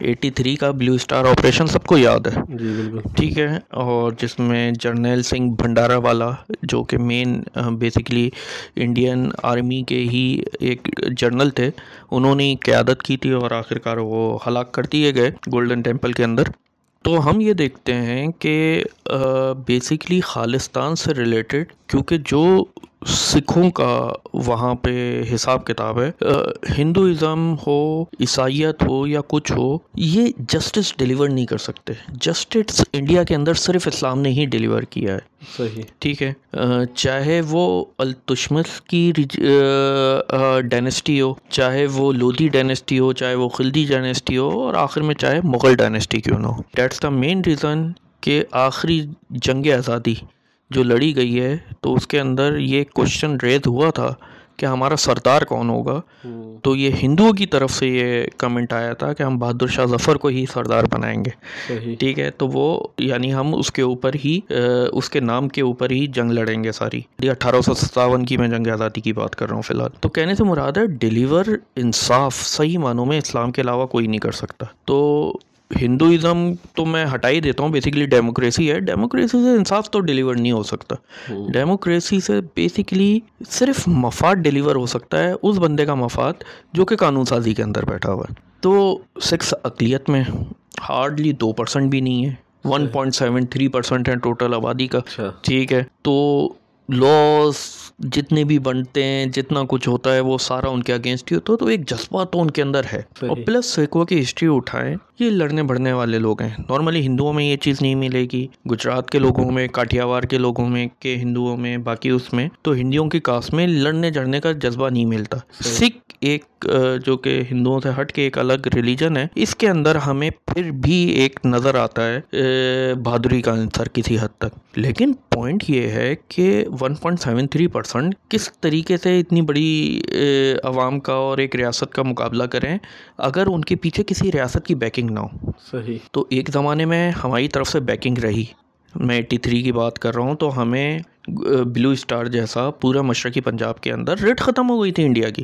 ایٹی تھری کا بلیو اسٹار آپریشن سب کو یاد ہے۔ جی بالکل۔ ٹھیک ہے اور جس میں جرنیل سنگھ بھنڈارا والا جو کہ مین بیسکلی انڈین آرمی کے ہی ایک جرنل تھے انہوں نے قیادت کی تھی اور آخرکار وہ ہلاک کر دیے گئے۔ گولڈن ٹیمپل کے اندر۔ تو ہم یہ دیکھتے ہیں کہ بیسکلی خالستان سے ریلیٹڈ کیونکہ جو سکھوں کا وہاں پہ حساب کتاب ہے۔ ہندوازم ہو عیسائیت ہو یا کچھ ہو یہ جسٹس ڈیلیور نہیں کر سکتے۔ جسٹس انڈیا کے اندر صرف اسلام نے ہی ڈیلیور کیا ہے۔ صحیح۔ ٹھیک ہے۔ چاہے وہ التشمس کی ڈائنسٹی ہو چاہے وہ لودھی ڈائنسٹی ہو چاہے وہ خلدی ڈائنسٹی ہو اور آخر میں چاہے مغل ڈائنسٹی کیوں نہ ہو۔ دیٹس دا مین ریزن کہ آخری جنگ آزادی جو لڑی گئی ہے تو اس کے اندر یہ کوشچن ریز ہوا تھا کہ ہمارا سردار کون ہوگا؟ تو یہ ہندوؤں کی طرف سے یہ کمنٹ آیا تھا کہ ہم بہادر شاہ ظفر کو ہی سردار بنائیں گے۔ ٹھیک ہے تو وہ یعنی ہم اس کے اوپر ہی اس کے نام کے اوپر ہی جنگ لڑیں گے ساری۔ اٹھارہ سو ستاون کی میں جنگ آزادی کی بات کر رہا ہوں فی الحال۔ تو کہنے سے مراد ہے ڈیلیور انصاف صحیح معنوں میں اسلام کے علاوہ کوئی نہیں کر سکتا۔ تو ہندوازم تو میں ہٹا ہی دیتا ہوں بیسکلی ڈیموکریسی ہے۔ ڈیموکریسی سے انصاف تو ڈیلیور نہیں ہو سکتا۔ ڈیموکریسی سے بیسکلی صرف مفاد ڈیلیور ہو سکتا ہے اس بندے کا مفاد جو کہ قانون سازی کے اندر بیٹھا ہوا ہے۔ تو سکس اقلیت میں ہارڈلی دو پرسنٹ بھی نہیں ہے۔ One point seven three percent ہے ٹوٹل آبادی کا۔ اچھا۔ ٹھیک ہے۔ تو لاس جتنے بھی بنتے ہیں جتنا کچھ ہوتا ہے وہ سارا ان کے اگینسٹ ہی ہوتا ہے۔ تو ایک جذبہ تو ان کے اندر ہے۔ اور پلس سکھوں کی ہسٹری اٹھائیں۔ یہ لڑنے بڑھنے والے لوگ ہیں۔ نارملی ہندوؤں میں یہ چیز نہیں ملے گی۔ گجرات کے لوگوں میں کاٹھیاوار کے لوگوں میں کہ ہندوؤں میں باقی اس میں تو ہندوؤں کی کاس میں لڑنے جڑنے کا جذبہ نہیں ملتا۔ سکھ ایک جو کہ ہندوؤں سے ہٹ کے ایک الگ ریلیجن ہے اس کے اندر ہمیں پھر بھی ایک نظر آتا ہے بہادری کا انصر کسی حد تک۔ لیکن پوائنٹ یہ ہے کہ one point seven three percent کس طریقے سے اتنی بڑی عوام کا اور ایک ریاست کا مقابلہ کریں اگر ان کے پیچھے کسی ریاست کی بیکنگ نہ ہو صحیح۔ تو ایک زمانے میں ہماری طرف سے بیکنگ رہی۔ میں ایٹی تھری کی بات کر رہا ہوں تو ہمیں بلو اسٹار جیسا پورا مشرقی پنجاب کے اندر ریٹ ختم ہو گئی تھی انڈیا کی۔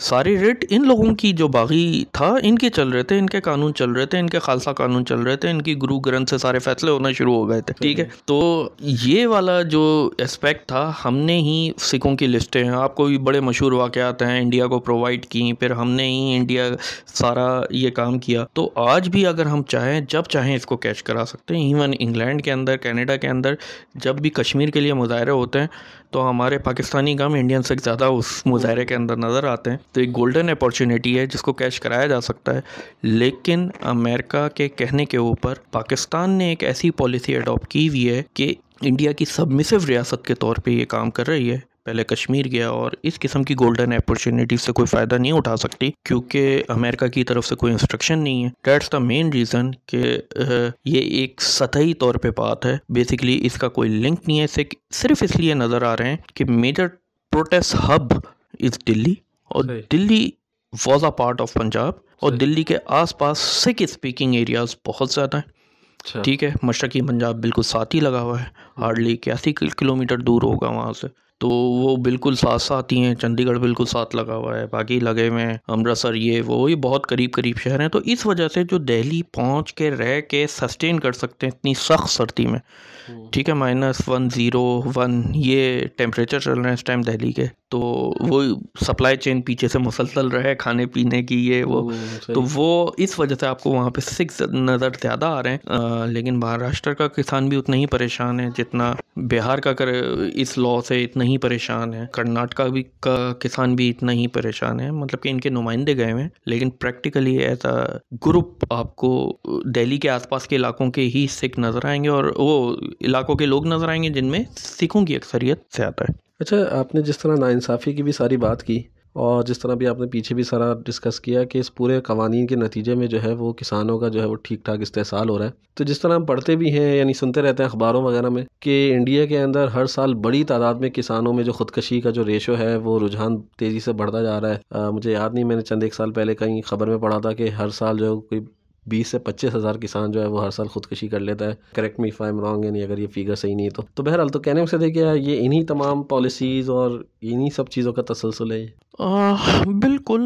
ساری ریٹ ان لوگوں کی جو باغی تھا ان کے چل رہے تھے ان کے قانون چل رہے تھے ان کے خالصہ قانون چل رہے تھے ان کی گرو گرنتھ سے سارے فیصلے ہونا شروع ہو گئے تھے ٹھیک ہے؟ تو یہ والا جو اسپیکٹ تھا ہم نے ہی سکھوں کی لسٹیں ہیں۔ آپ کو بھی بڑے مشہور واقعات ہیں انڈیا کو پرووائڈ کی پھر ہم نے ہی انڈیا سارا یہ کام کیا۔ تو آج بھی اگر ہم چاہیں جب چاہیں اس کو کیچ کرا سکتے ہیں۔ ایون انگلینڈ کے اندر کینیڈا کے اندر جب بھی کشمیر کے لیے مظاہرے ہوتے ہیں، تو ہمارے پاکستانی کم انڈین سے زیادہ اس مظاہرے کے اندر نظر آتے ہیں۔ تو ایک گولڈن اپارچونیٹی ہے جس کو کیش کرایا جا سکتا ہے۔ لیکن امریکہ کے کہنے کے اوپر پاکستان نے ایک ایسی پالیسی اڈاپٹ کی ہوئی ہے کہ انڈیا کی سبمسو ریاست کے طور پہ یہ کام کر رہی ہے۔ پہلے کشمیر گیا اور اس قسم کی گولڈن اپرچونیٹی سے کوئی فائدہ نہیں اٹھا سکتی کیونکہ امریکہ کی طرف سے کوئی انسٹرکشن نہیں ہے۔ دیٹس دا مین ریزن کہ یہ ایک سطحی طور پہ بات ہے۔ بیسکلی اس کا کوئی لنک نہیں ہے صرف اس لیے نظر آ رہے ہیں کہ major protest hub is Delhi اور Delhi was a part of Punjab اور دلی کے آس پاس سکھ اسپیکنگ ایریاز بہت زیادہ ہیں۔ اچھا۔ ٹھیک ہے مشرقی پنجاب بالکل ساتھ ہی لگا ہوا ہے۔ ہارڈلی اکیاسی کلو میٹر دور ہوگا وہاں سے۔ تو وہ بالکل ساتھ ساتھ ہی ہیں۔ چندی گڑھ بالکل ساتھ لگا ہوا ہے۔ باقی لگے ہوئے ہیں امرتسر یہ وہ، یہ بہت قریب قریب شہر ہیں۔ تو اس وجہ سے جو دہلی پہنچ کے رہ کے سسٹین کر سکتے ہیں اتنی سخت سردی میں۔ ٹھیک ہے مائنس ون زیرو ون یہ ٹیمپریچر چل رہے ہیں اس ٹائم دہلی کے تو وہ سپلائی چین پیچھے سے مسلسل رہے کھانے پینے کی یہ وہ۔ تو وہ اس وجہ سے آپ کو وہاں پہ سکس نظر زیادہ آ رہے ہیں۔ لیکن مہاراشٹر کا کسان بھی اتنا ہی پریشان ہے جتنا بہار کا کر اس لا سے اتنا ہی پریشان ہے۔ کرناٹکا بھی کا کسان بھی اتنا ہی پریشان ہے مطلب کہ ان کے نمائندے گئے ہوئے ہیں۔ لیکن پریکٹیکلی ایسا گروپ آپ کو دہلی کے آس پاس کے علاقوں کے ہی سکھ نظر آئیں گے اور وہ علاقوں کے لوگ نظر آئیں گے جن میں سکھوں کی اکثریت زیادہ ہے۔ اچھا آپ نے جس طرح ناانصافی کی بھی ساری بات کی اور جس طرح بھی آپ نے پیچھے بھی سارا ڈسکس کیا کہ اس پورے قوانین کے نتیجے میں جو ہے وہ کسانوں کا جو ہے وہ ٹھیک ٹھاک استحصال ہو رہا ہے۔ تو جس طرح ہم پڑھتے بھی ہیں یعنی سنتے رہتے ہیں اخباروں وغیرہ میں کہ انڈیا کے اندر ہر سال بڑی تعداد میں کسانوں میں جو خودکشی کا جو ریشو ہے وہ رجحان تیزی سے بڑھتا جا رہا ہے۔ مجھے یاد نہیں، میں نے چند ایک سال پہلے کہیں خبر میں پڑھا تھا کہ ہر سال جو کوئی بیس سے پچیس ہزار کسان جو ہے وہ ہر سال خودکشی کر لیتا ہے۔ کریکٹ می فائم رانگ یعنی اگر یہ فیگر صحیح نہیں تو۔ تو بہرحال تو کہنے میں سے دیکھیے یہ انہی تمام پالیسیز اور انہی سب چیزوں کا تسلسل ہے۔ بالکل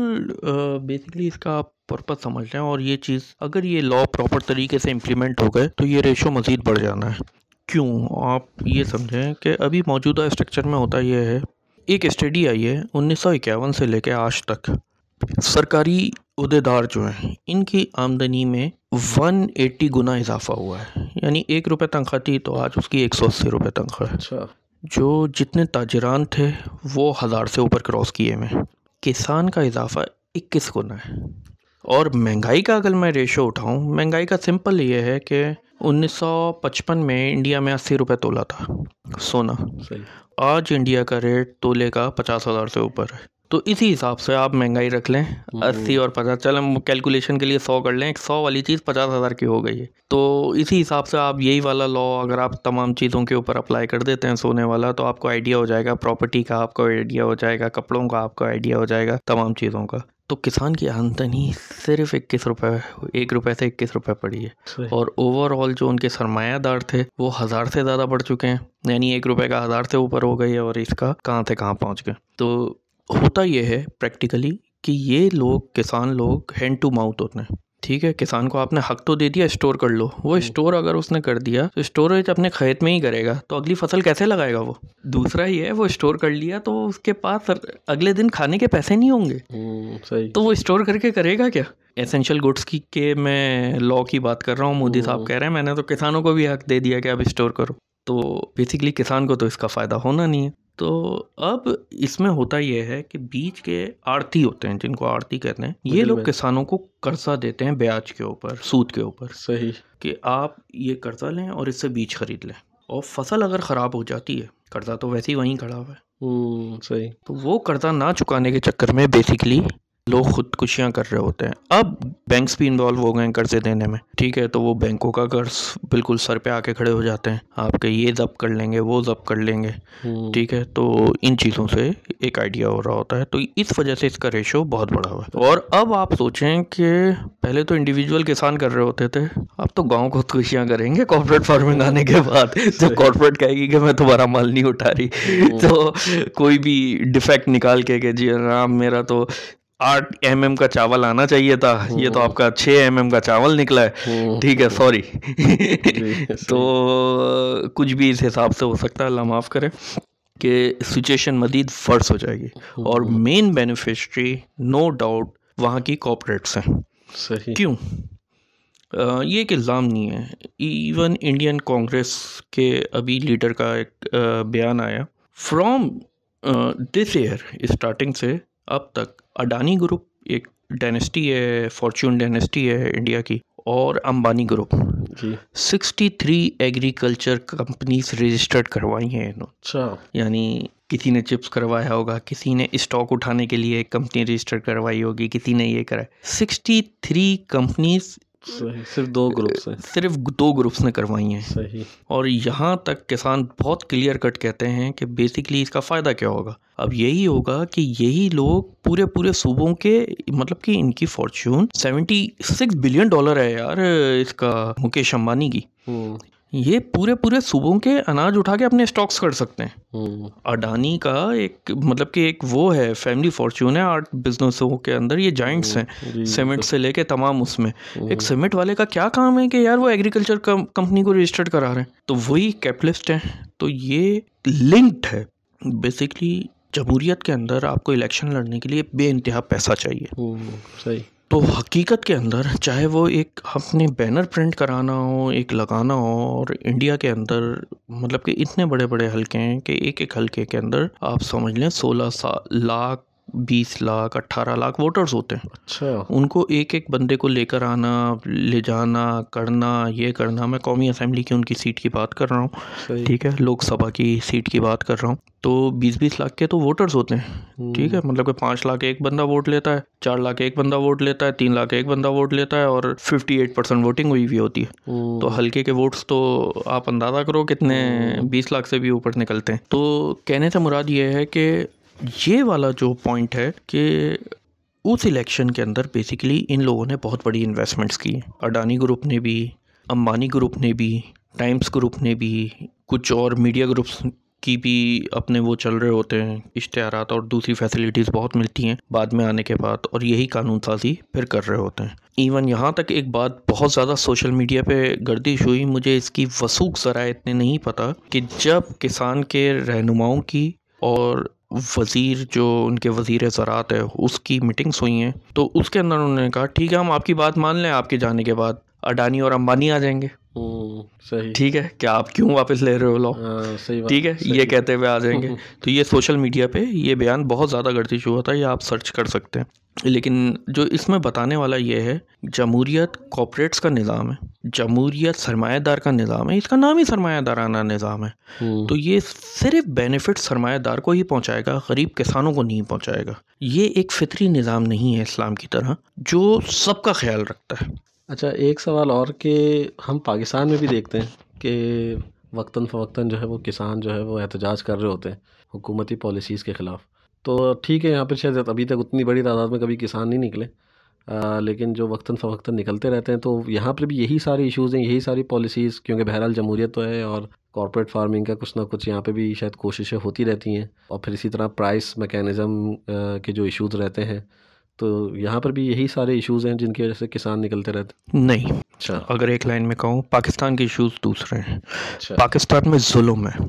بیسکلی اس کا آپ پرپز سمجھ لیں اور یہ چیز اگر یہ لا پراپر طریقے سے امپلیمنٹ ہو گئے تو یہ ریشو مزید بڑھ جانا ہے۔ کیوں؟ آپ یہ سمجھیں کہ ابھی موجودہ اسٹرکچر میں ہوتا یہ ہے۔ ایک اسٹڈی آئی ہے انیس سو اکیاون سے لے کے آج تک۔ سرکاری عہدیدار جو ہیں ان کی آمدنی میں ون ایٹی گنا اضافہ ہوا ہے۔ یعنی ایک روپے تنخواہ تھی تو آج اس کی ایک سو اسی روپے تنخواہ ہے۔ اچھا۔ جو جتنے تاجران تھے وہ ہزار سے اوپر کراس کیے ہوئے کسان کا اضافہ اکیس گنا ہے۔ اور مہنگائی کا اگر میں ریشو اٹھاؤں مہنگائی کا سمپل یہ ہے کہ انیس سو پچپن میں انڈیا میں اسی روپے تولا تھا سونا۔ آج انڈیا کا ریٹ تولے کا پچاس ہزار سے اوپر ہے۔ تو اسی حساب سے آپ مہنگائی رکھ لیں اسی اور پچاس۔ چل ہم کیلکولیشن کے لیے سو کر لیں۔ ایک سو والی چیز پچاس ہزار کی ہو گئی ہے۔ تو اسی حساب سے آپ یہی والا لا اگر آپ تمام چیزوں کے اوپر اپلائی کر دیتے ہیں سونے والا تو آپ کو آئیڈیا ہو جائے گا۔ پراپرٹی کا آپ کو آئیڈیا ہو جائے گا۔ کپڑوں کا آپ کو آئیڈیا ہو جائے گا۔ تمام چیزوں کا۔ تو کسان کی آمدنی صرف اکیس روپے ایک روپے سے اکیس روپے پڑی ہے۔ اور اوور آل جو ان کے سرمایہ دار تھے وہ ہزار سے زیادہ بڑھ چکے ہیں۔ یعنی ایک روپے کا ہزار سے اوپر ہو گئی ہے اور اس کا کہاں سے کہاں پہنچ گئے۔ تو ہوتا یہ ہے پریکٹیکلی کہ یہ لوگ کسان لوگ ہینڈ ٹو ماؤتھ ہوتے ہیں۔ ٹھیک ہے کسان کو آپ نے حق تو دے دیا اسٹور کر لو۔ وہ اسٹور اگر اس نے کر دیا تو اسٹوریج اپنے کھیت میں ہی کرے گا۔ تو اگلی فصل کیسے لگائے گا وہ؟ دوسرا ہی ہے وہ اسٹور کر لیا تو اس کے پاس اگلے دن کھانے کے پیسے نہیں ہوں گے۔ تو وہ اسٹور کر کے کرے گا کیا؟ اسینشیل گڈس کی کہ میں لا کی بات کر رہا ہوں مودی صاحب کہہ رہے ہیں میں نے تو کسانوں کو بھی حق دے دیا کہ اب اسٹور کرو۔ تو بیسکلی کسان کو تو اس کا فائدہ ہونا نہیں ہے۔ تو اب اس میں ہوتا یہ ہے کہ بیچ کے آڑتی ہوتے ہیں جن کو آڑتی کہتے ہیں یہ لوگ کسانوں کو قرضہ دیتے ہیں بیاج کے اوپر سود کے اوپر صحیح. کہ آپ یہ قرضہ لیں اور اس سے بیج خرید لیں۔ اور فصل اگر خراب ہو جاتی ہے قرضہ تو ویسے ہی وہیں کھڑا ہوا ہے۔ صحیح. تو وہ قرضہ نہ چکانے کے چکر میں بیسکلی لوگ خودکشیاں کر رہے ہوتے ہیں۔ اب بینکس بھی انوالو ہو گئے ہیں قرضے دینے میں ٹھیک ہے تو وہ بینکوں کا قرض بالکل سر پہ آ کے کھڑے ہو جاتے ہیں۔ آپ کے یہ ضبط کر لیں گے وہ ضبط کر لیں گے۔ ٹھیک ہے تو ان چیزوں سے ایک آئیڈیا ہو رہا ہوتا ہے۔ تو اس وجہ سے اس کا ریشو بہت بڑا ہوا ہے۔ اور اب آپ سوچیں کہ پہلے تو انڈیویجول کسان کر رہے ہوتے تھے اب تو گاؤں خودکشیاں کریں گے کارپوریٹ فارمنگ آنے کے بعد۔ جب کارپوریٹ کہے گی کہ میں تمہارا مال نہیں اٹھا رہی تو کوئی بھی ڈیفیکٹ نکال کے کہ جی رام میرا تو آٹھ ایم ایم کا چاول آنا چاہیے تھا۔ یہ تو آپ کا چھ ایم ایم کا چاول نکلا ہے۔ ٹھیک ہے سوری تو کچھ بھی اس حساب سے ہو سکتا ہے اللہ معاف کرے کہ سچویشن مزید فرس ہو جائے گی۔ اور مین بینیفیشری نو ڈاؤٹ وہاں کی کوپریٹس ہیں۔ کیوں؟ یہ ایک الزام نہیں ہے۔ ایون انڈین کانگریس کے ابھی لیڈر کا ایک بیان آیا۔ فرام دس ایئر اسٹارٹنگ سے اب تک اڈانی گروپ ایک ڈائنیسٹی ہے فارچون ڈائنیسٹی ہے انڈیا کی اور امبانی گروپ۔ جی۔ Sixty three agriculture companies registered کروائی ہیں۔ اچھا۔ یعنی کسی نے چپس کروایا ہوگا کسی نے اسٹاک اٹھانے کے لیے کمپنی رجسٹر کروائی ہوگی کسی نے یہ کرا سکسٹی تھری کمپنیز صرف دو گروپس ہیں۔ صرف دو گروپس نے کروائی ہیں۔ صحیح۔ اور یہاں تک کسان بہت کلیئر کٹ کہتے ہیں کہ بیسکلی اس کا فائدہ کیا ہوگا۔ اب یہی ہوگا کہ یہی لوگ پورے پورے صوبوں کے مطلب کہ ان کی fortune seventy six billion dollar ہے یار اس کا مکیش امبانی کی۔ یہ پورے پورے صوبوں کے اناج اٹھا کے اپنے اسٹاکس کر سکتے ہیں۔ اڈانی کا ایک مطلب کہ ایک وہ ہے فیملی فارچون ہے۔ آرٹ بزنسوں کے اندر یہ جائنٹس ہیں۔ سیمنٹ سے لے کے تمام اس میں۔ ایک سیمنٹ والے کا کیا کام ہے کہ یار وہ ایگریکلچر کمپنی کو رجسٹرڈ کرا رہے ہیں۔ تو وہی کیپٹلسٹ ہیں۔ تو یہ لنکڈ ہے۔ بیسکلی جمہوریت کے اندر آپ کو الیکشن لڑنے کے لیے بے انتہا پیسہ چاہیے۔ صحیح۔ تو حقیقت کے اندر چاہے وہ ایک اپنے بینر پرنٹ کرانا ہو، ایک لگانا ہو، اور انڈیا کے اندر مطلب کہ اتنے بڑے بڑے حلقے ہیں کہ ایک ایک حلقے کے اندر آپ سمجھ لیں سولہ سا لاکھ بیس لاکھ اٹھارہ لاکھ ووٹرز ہوتے ہیں۔ اچھا۔ ان کو ایک ایک بندے کو لے کر آنا لے جانا کرنا یہ کرنا۔ میں قومی اسمبلی کی ان کی سیٹ کی بات کر رہا ہوں۔ ٹھیک ہے لوک سبھا کی سیٹ کی بات کر رہا ہوں۔ تو بیس بیس لاکھ کے تو ووٹرز ہوتے ہیں۔ ٹھیک ہے مطلب کہ پانچ لاکھ ایک بندہ ووٹ لیتا ہے چار لاکھ ایک بندہ ووٹ لیتا ہے تین لاکھ ایک بندہ ووٹ لیتا ہے اور ففٹی ایٹ پرسینٹ ووٹنگ ہوئی ہوئی ہوتی ہے۔ تو ہلکے کے ووٹس تو آپ اندازہ کرو کتنے بیس لاکھ سے بھی اوپر نکلتے ہیں۔ تو کہنے سے مراد یہ ہے کہ یہ والا جو پوائنٹ ہے کہ اس الیکشن کے اندر بیسیکلی ان لوگوں نے بہت بڑی انویسٹمنٹس کی. اڈانی گروپ نے بھی، امبانی گروپ نے بھی ٹائمس گروپ نے بھی، کچھ اور میڈیا گروپس کی بھی اپنے وہ چل رہے ہوتے ہیں، اشتہارات اور دوسری فیسلٹیز بہت ملتی ہیں بعد میں آنے کے بعد اور یہی قانون سازی پھر کر رہے ہوتے ہیں. ایون یہاں تک ایک بات بہت زیادہ سوشل میڈیا پہ گردش ہوئی، مجھے اس کی وسوخ ذرائع اتنے نہیں پتہ کہ جب کسان کے رہنماؤں کی اور وزیر جو ان کے وزیر زراعت ہے، اس کی میٹنگس ہوئی ہیں۔ تو اس کے اندر انہوں نے کہا، ٹھیک ہے، ہم آپ کی بات مان لیں، آپ کے جانے کے بعد اڈانی اور امبانی آ جائیں گے۔ صحیح۔ ٹھیک ہے کیا آپ کیوں واپس لے رہے ہو لو ٹھیک ہے یہ کہتے ہوئے آ جائیں گے۔ تو یہ سوشل میڈیا پہ یہ بیان بہت زیادہ گردش ہوا تھا یہ آپ سرچ کر سکتے ہیں۔ لیکن جو اس میں بتانے والا یہ ہے جمہوریت کوپریٹس کا نظام ہے جمہوریت سرمایہ دار کا نظام ہے اس کا نام ہی سرمایہ دارانہ نظام ہے۔ تو یہ صرف بینیفٹ سرمایہ دار کو ہی پہنچائے گا غریب کسانوں کو نہیں پہنچائے گا۔ یہ ایک فطری نظام نہیں ہے اسلام کی طرح جو سب کا خیال رکھتا ہے۔ اچھا ایک سوال اور کہ ہم پاکستان میں بھی دیکھتے ہیں کہ وقتاً فوقتاً جو ہے وہ کسان جو ہے وہ احتجاج کر رہے ہوتے ہیں حکومتی پالیسیز کے خلاف۔ تو ٹھیک ہے، یہاں پہ شاید ابھی تک اتنی بڑی تعداد میں کبھی کسان نہیں نکلے لیکن جو وقتاً فوقتاً نکلتے رہتے ہیں تو یہاں پر بھی یہی ساری ایشوز ہیں، یہی ساری پالیسیز کیونکہ بہرحال جمہوریت تو ہے اور کارپوریٹ فارمنگ کا کچھ نہ کچھ یہاں پہ بھی شاید کوششیں ہوتی رہتی ہیں۔ اور پھر اسی طرح پرائس میکینزم کے جو ایشوز رہتے ہیں تو یہاں پر بھی یہی سارے ایشوز ہیں جن کی وجہ سے کسان نکلتے رہتے نہیں۔ اچھا۔ اگر ایک لائن میں کہوں پاکستان کے ایشوز دوسرے ہیں۔ پاکستان میں ظلم ہے۔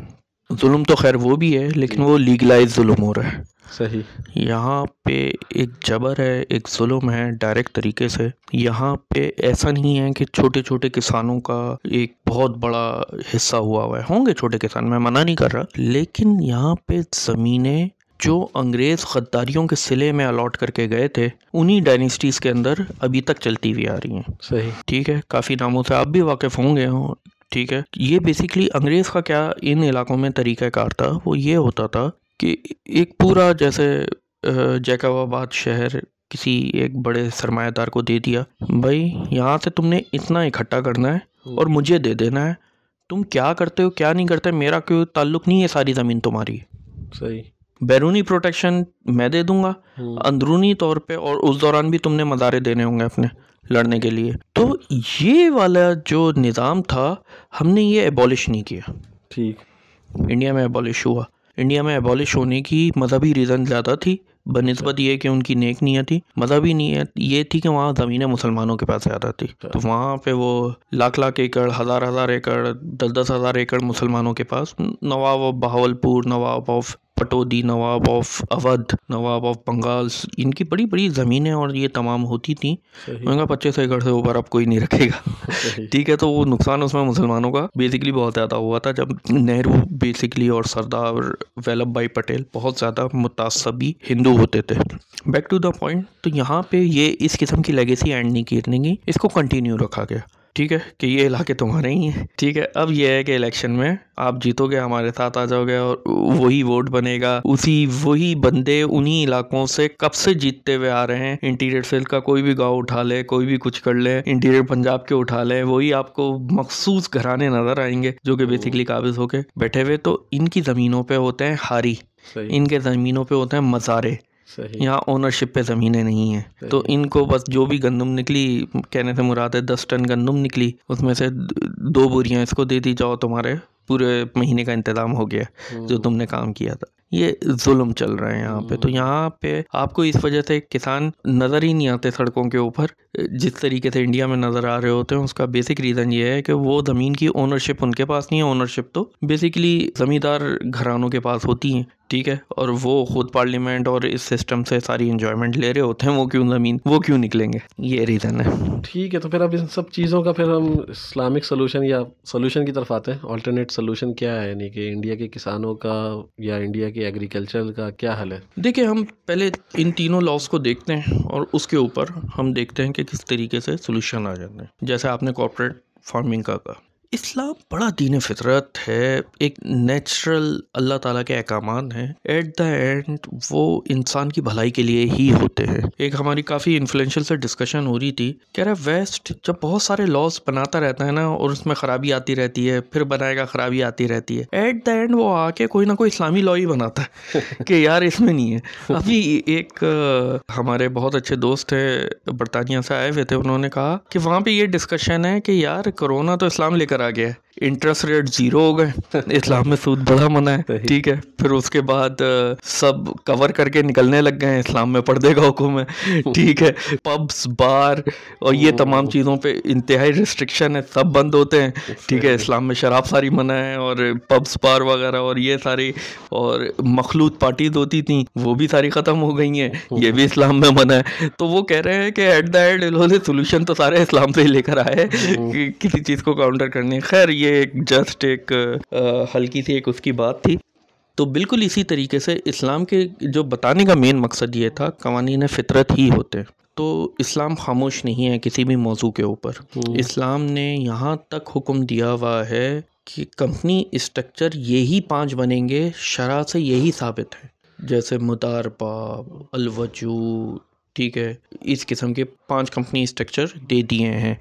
ظلم تو خیر وہ بھی ہے لیکن وہ لیگلائز ظلم ہو رہا ہے۔ صحیح۔ یہاں پہ ایک جبر ہے ایک ظلم ہے ڈائریکٹ طریقے سے۔ یہاں پہ ایسا نہیں ہے کہ چھوٹے چھوٹے کسانوں کا ایک بہت بڑا حصہ ہوا ہوا ہے۔ ہوں گے چھوٹے کسان میں منع نہیں کر رہا۔ لیکن یہاں پہ زمینیں جو انگریز غداریوں کے سلے میں الاٹ کر کے گئے تھے انہی ڈائنیسٹیز کے اندر ابھی تک چلتی ہوئی آ رہی ہیں۔ صحیح۔ ٹھیک ہے کافی ناموں سے آپ بھی واقف ہوں گے ٹھیک ہے یہ بیسکلی انگریز کا کیا ان علاقوں میں طریقہ کار تھا؟ وہ یہ ہوتا تھا کہ ایک پورا جیسے جیکب آباد شہر کسی ایک بڑے سرمایہ دار کو دے دیا بھائی یہاں سے تم نے اتنا اکٹھا کرنا ہے اور مجھے دے دینا ہے۔ تم کیا کرتے ہو کیا نہیں کرتے میرا کوئی تعلق نہیں ہے ساری زمین تمہاری۔ صحیح۔ بیرونی پروٹیکشن میں دے دوں گا اندرونی طور پہ اور اس دوران بھی تم نے مزارے دینے ہوں گے اپنے لڑنے کے لیے۔ تو یہ والا جو نظام تھا ہم نے یہ ایبولش نہیں کیا۔ ٹھیک۔ انڈیا میں ایبولش ہوا۔ انڈیا میں ایبولش ہونے کی مذہبی ریزن زیادہ تھی۔ بہ نسبت یہ کہ ان کی نیک نیت تھی۔ مذہبی نیت یہ تھی کہ وہاں زمینیں مسلمانوں کے پاس زیادہ تھی۔ تو وہاں پہ وہ لاکھ لاکھ ایکڑ ہزار ہزار ایکڑ دس دس ہزار ایکڑ مسلمانوں کے پاس۔ Nawab of Bahawalpur Nawab of Pataudi Nawab of Awadh Nawab of Bengal ان کی بڑی بڑی زمینیں اور یہ تمام ہوتی تھیں۔ میں کہا پچیس ایکڑ سے اوپر اب کوئی نہیں رکھے گا۔ ٹھیک ہے تو وہ نقصان اس میں مسلمانوں کا بیسکلی بہت زیادہ ہوا تھا۔ جب نہرو بیسکلی اور سردار ولبھ بھائی پٹیل بہت زیادہ متاثبی ہندو ہوتے تھے۔ بیک ٹو دا پوائنٹ تو یہاں پہ یہ اس قسم کی لیگیسی اینڈ نہیں کرنے گی۔ اس کو کنٹینیو رکھا گیا۔ ٹھیک ہے کہ یہ علاقے تمہارے ہی ہیں۔ ٹھیک ہے اب یہ ہے کہ الیکشن میں آپ جیتو گے ہمارے ساتھ آ جاؤ گے اور وہی ووٹ بنے گا۔ اسی وہی بندے انہی علاقوں سے کب سے جیتتے ہوئے آ رہے ہیں۔ انٹیریئر سیل کا کوئی بھی گاؤں اٹھا لے کوئی بھی کچھ کر لے انٹیریئر پنجاب کے اٹھا لے وہی آپ کو مخصوص گھرانے نظر آئیں گے جو کہ بیسکلی قابض ہو کے بیٹھے ہوئے۔ تو ان کی زمینوں پہ ہوتے ہیں ہاری۔ ان کے زمینوں پہ ہوتے ہیں مزارے۔ صحیح۔ یہاں اونرشپ پہ زمینیں نہیں ہیں۔ تو ان کو بس جو بھی گندم نکلی کہنے سے مراد ہے دس ٹن گندم نکلی اس میں سے دو بوریاں اس کو دے دی جاؤ تمہارے پورے مہینے کا انتظام ہو گیا جو تم نے کام کیا تھا۔ یہ ظلم چل رہا ہے یہاں پہ۔ تو یہاں پہ آپ کو اس وجہ سے کسان نظر ہی نہیں آتے سڑکوں کے اوپر۔ جس طریقے سے انڈیا میں نظر آ رہے ہوتے ہیں اس کا بیسک ریزن یہ ہے کہ وہ زمین کی اونرشپ ان کے پاس نہیں ہے۔ اونرشپ تو بیسکلی زمیندار گھرانوں کے پاس ہوتی ہیں ٹھیک ہے؟ اور وہ خود پارلیمنٹ اور اس سسٹم سے ساری انجوائمنٹ لے رہے ہوتے ہیں۔ وہ کیوں زمین وہ کیوں نکلیں گے؟ یہ ریزن ہے۔ ٹھیک ہے تو پھر اب ان سب چیزوں کا پھر ہم اسلامک سولوشن یا سولوشن کی طرف آتے ہیں۔ آلٹرنیٹ سولوشن کیا ہے؟ یعنی کہ انڈیا کے کسانوں کا یا انڈیا کہ ایگریکلچر کا کیا حل ہے؟ دیکھیں، ہم پہلے ان تینوں لاس کو دیکھتے ہیں اور اس کے اوپر ہم دیکھتے ہیں کہ کس طریقے سے سولوشن آ جاتے ہیں۔ جیسے آپ نے کارپوریٹ فارمنگ کا کہا۔ اسلام بڑا دین فطرت ہے، ایک نیچرل اللہ تعالیٰ کے احکامات ہیں۔ ایٹ دا اینڈ وہ انسان کی بھلائی کے لیے ہی ہوتے ہیں۔ ایک ہماری کافی انفلوئنشل سے ڈسکشن ہو رہی تھی کہہ رہا ویسٹ جب بہت سارے لاس بناتا رہتا ہے نا اور اس میں خرابی آتی رہتی ہے، پھر بنائے گا، خرابی آتی رہتی ہے۔ ایٹ دا اینڈ وہ آ کے کوئی نہ کوئی اسلامی لا ہی بناتا ہے کہ یار اس میں نہیں ہے۔ ابھی ایک ہمارے بہت اچھے دوست ہے برطانیہ سے آئے ہوئے تھے، انہوں نے کہا کہ وہاں پہ یہ ڈسکشن ہے کہ یار کرونا تو اسلام لے کر آ گیا ہے۔ انٹرسٹ ریٹ زیرو ہو گئے۔ اسلام میں سود بڑا منع ہے۔ ٹھیک ہے۔ پھر اس کے بعد سب کور کر کے نکلنے لگ گئے۔ ہیں اسلام میں پردے کا حکم ہے۔ ٹھیک ہے۔ پبس بار اور یہ تمام چیزوں پہ انتہائی ریسٹرکشن ہے۔ سب بند ہوتے ہیں۔ ٹھیک ہے۔ اسلام میں شراب ساری منع ہے اور پبس بار وغیرہ اور یہ ساری اور مخلوط پارٹیز ہوتی تھیں۔ وہ بھی ساری ختم ہو گئی ہیں۔ یہ بھی اسلام میں منع ہے۔ تو وہ کہہ رہے ہیں کہ ایٹ دا اینڈ انہوں نے سولوشن تو سارے اسلام سے ہی لے کر آئے۔ کسی چیز کو کاؤنٹر کرنے۔ خیر یہ ایک جسٹ ایک ہلکی سی ایک اس کی بات تھی۔ تو بالکل اسی طریقے سے اسلام کے جو بتانے کا مین مقصد یہ تھا قوانین فطرت ہی ہوتے۔ تو اسلام خاموش نہیں ہے کسی بھی موضوع کے اوپر۔ اسلام نے یہاں تک حکم دیا ہوا ہے کہ کمپنی اسٹرکچر یہی پانچ بنیں گے شرح سے یہی ثابت ہے۔ جیسے مداربہ الوجود ٹھیک ہے اس قسم کے پانچ کمپنی اسٹرکچر دے دیے ہیں۔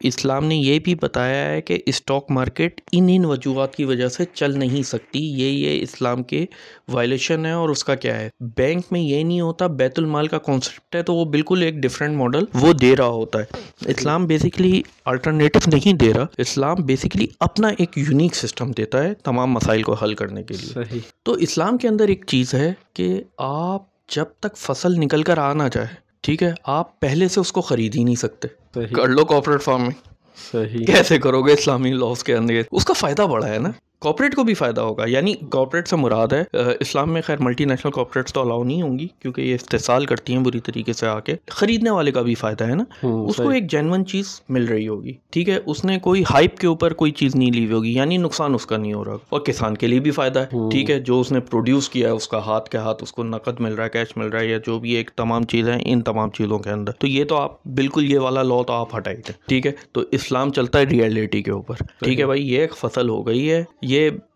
اسلام نے یہ بھی بتایا ہے کہ اسٹاک مارکیٹ ان ان وجوہات کی وجہ سے چل نہیں سکتی۔ یہ یہ اسلام کے وائلیشن ہے اور اس کا کیا ہے؟ بینک میں یہ نہیں ہوتا بیت المال کا کانسیپٹ ہے تو وہ بالکل ایک ڈفرینٹ ماڈل وہ دے رہا ہوتا ہے۔ اسلام بیسکلی الٹرنیٹو نہیں دے رہا۔ اسلام بیسکلی اپنا ایک یونیک سسٹم دیتا ہے تمام مسائل کو حل کرنے کے لیے۔ تو اسلام کے اندر ایک چیز ہے کہ آپ جب تک فصل نکل کر آ نہ جائے ٹھیک ہے؟ آپ پہلے سے اس کو خرید ہی نہیں سکتے۔ کر لو کارپوریٹ فارمنگ صحیح۔ کیسے کرو گے اسلامی لاس کے اندر؟ اس کا فائدہ بڑا ہے نا۔ کارپوریٹ کو بھی فائدہ ہوگا. یعنی کارپوریٹ سے مراد ہے اسلام میں خیر ملٹی نیشنل کارپوریٹس تو الاؤ نہیں ہوں گی کیونکہ یہ استحصال کرتی ہیں بری طریقے سے آ کے. خریدنے والے کا بھی فائدہ ہے نا؟ اس کو ایک جینون چیز مل رہی ہوگی ٹھیک ہے؟ اس نے کوئی ہائپ کے اوپر کوئی چیز نہیں لی ہوئی ہوگی یعنی نقصان اس کا نہیں ہو رہا اور کسان کے لیے بھی فائدہ ہے ٹھیک ہے؟ جو اس نے پروڈیوس کیا ہے اس کا ہاتھ کے ہاتھ اس کو نقد مل رہا ہے کیش مل رہا ہے یا جو بھی ایک تمام چیز ہے ان تمام چیزوں کے اندر. تو یہ تو آپ بالکل یہ والا لا تو آپ ہٹائی تھے ٹھیک ہے؟ تو اسلام چلتا ہے ریئلٹی کے اوپر ٹھیک ہے بھائی؟ یہ ایک فصل ہو گئی ہے یہ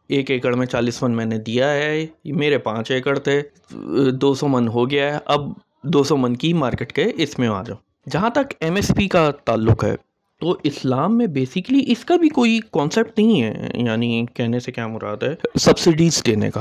ایک ایکڑ میں چالیس من میں نے دیا ہے میرے پانچ ایکڑ تھے دو سو من ہو گیا ہے اب دو سو من کی مارکیٹ کے اس میں آ جاؤ۔ جہاں تک ایم ایس پی کا تعلق ہے تو اسلام میں بیسیکلی اس کا بھی کوئی کانسیپٹ نہیں ہے یعنی کہنے سے کیا مراد ہے سبسڈیز دینے کا۔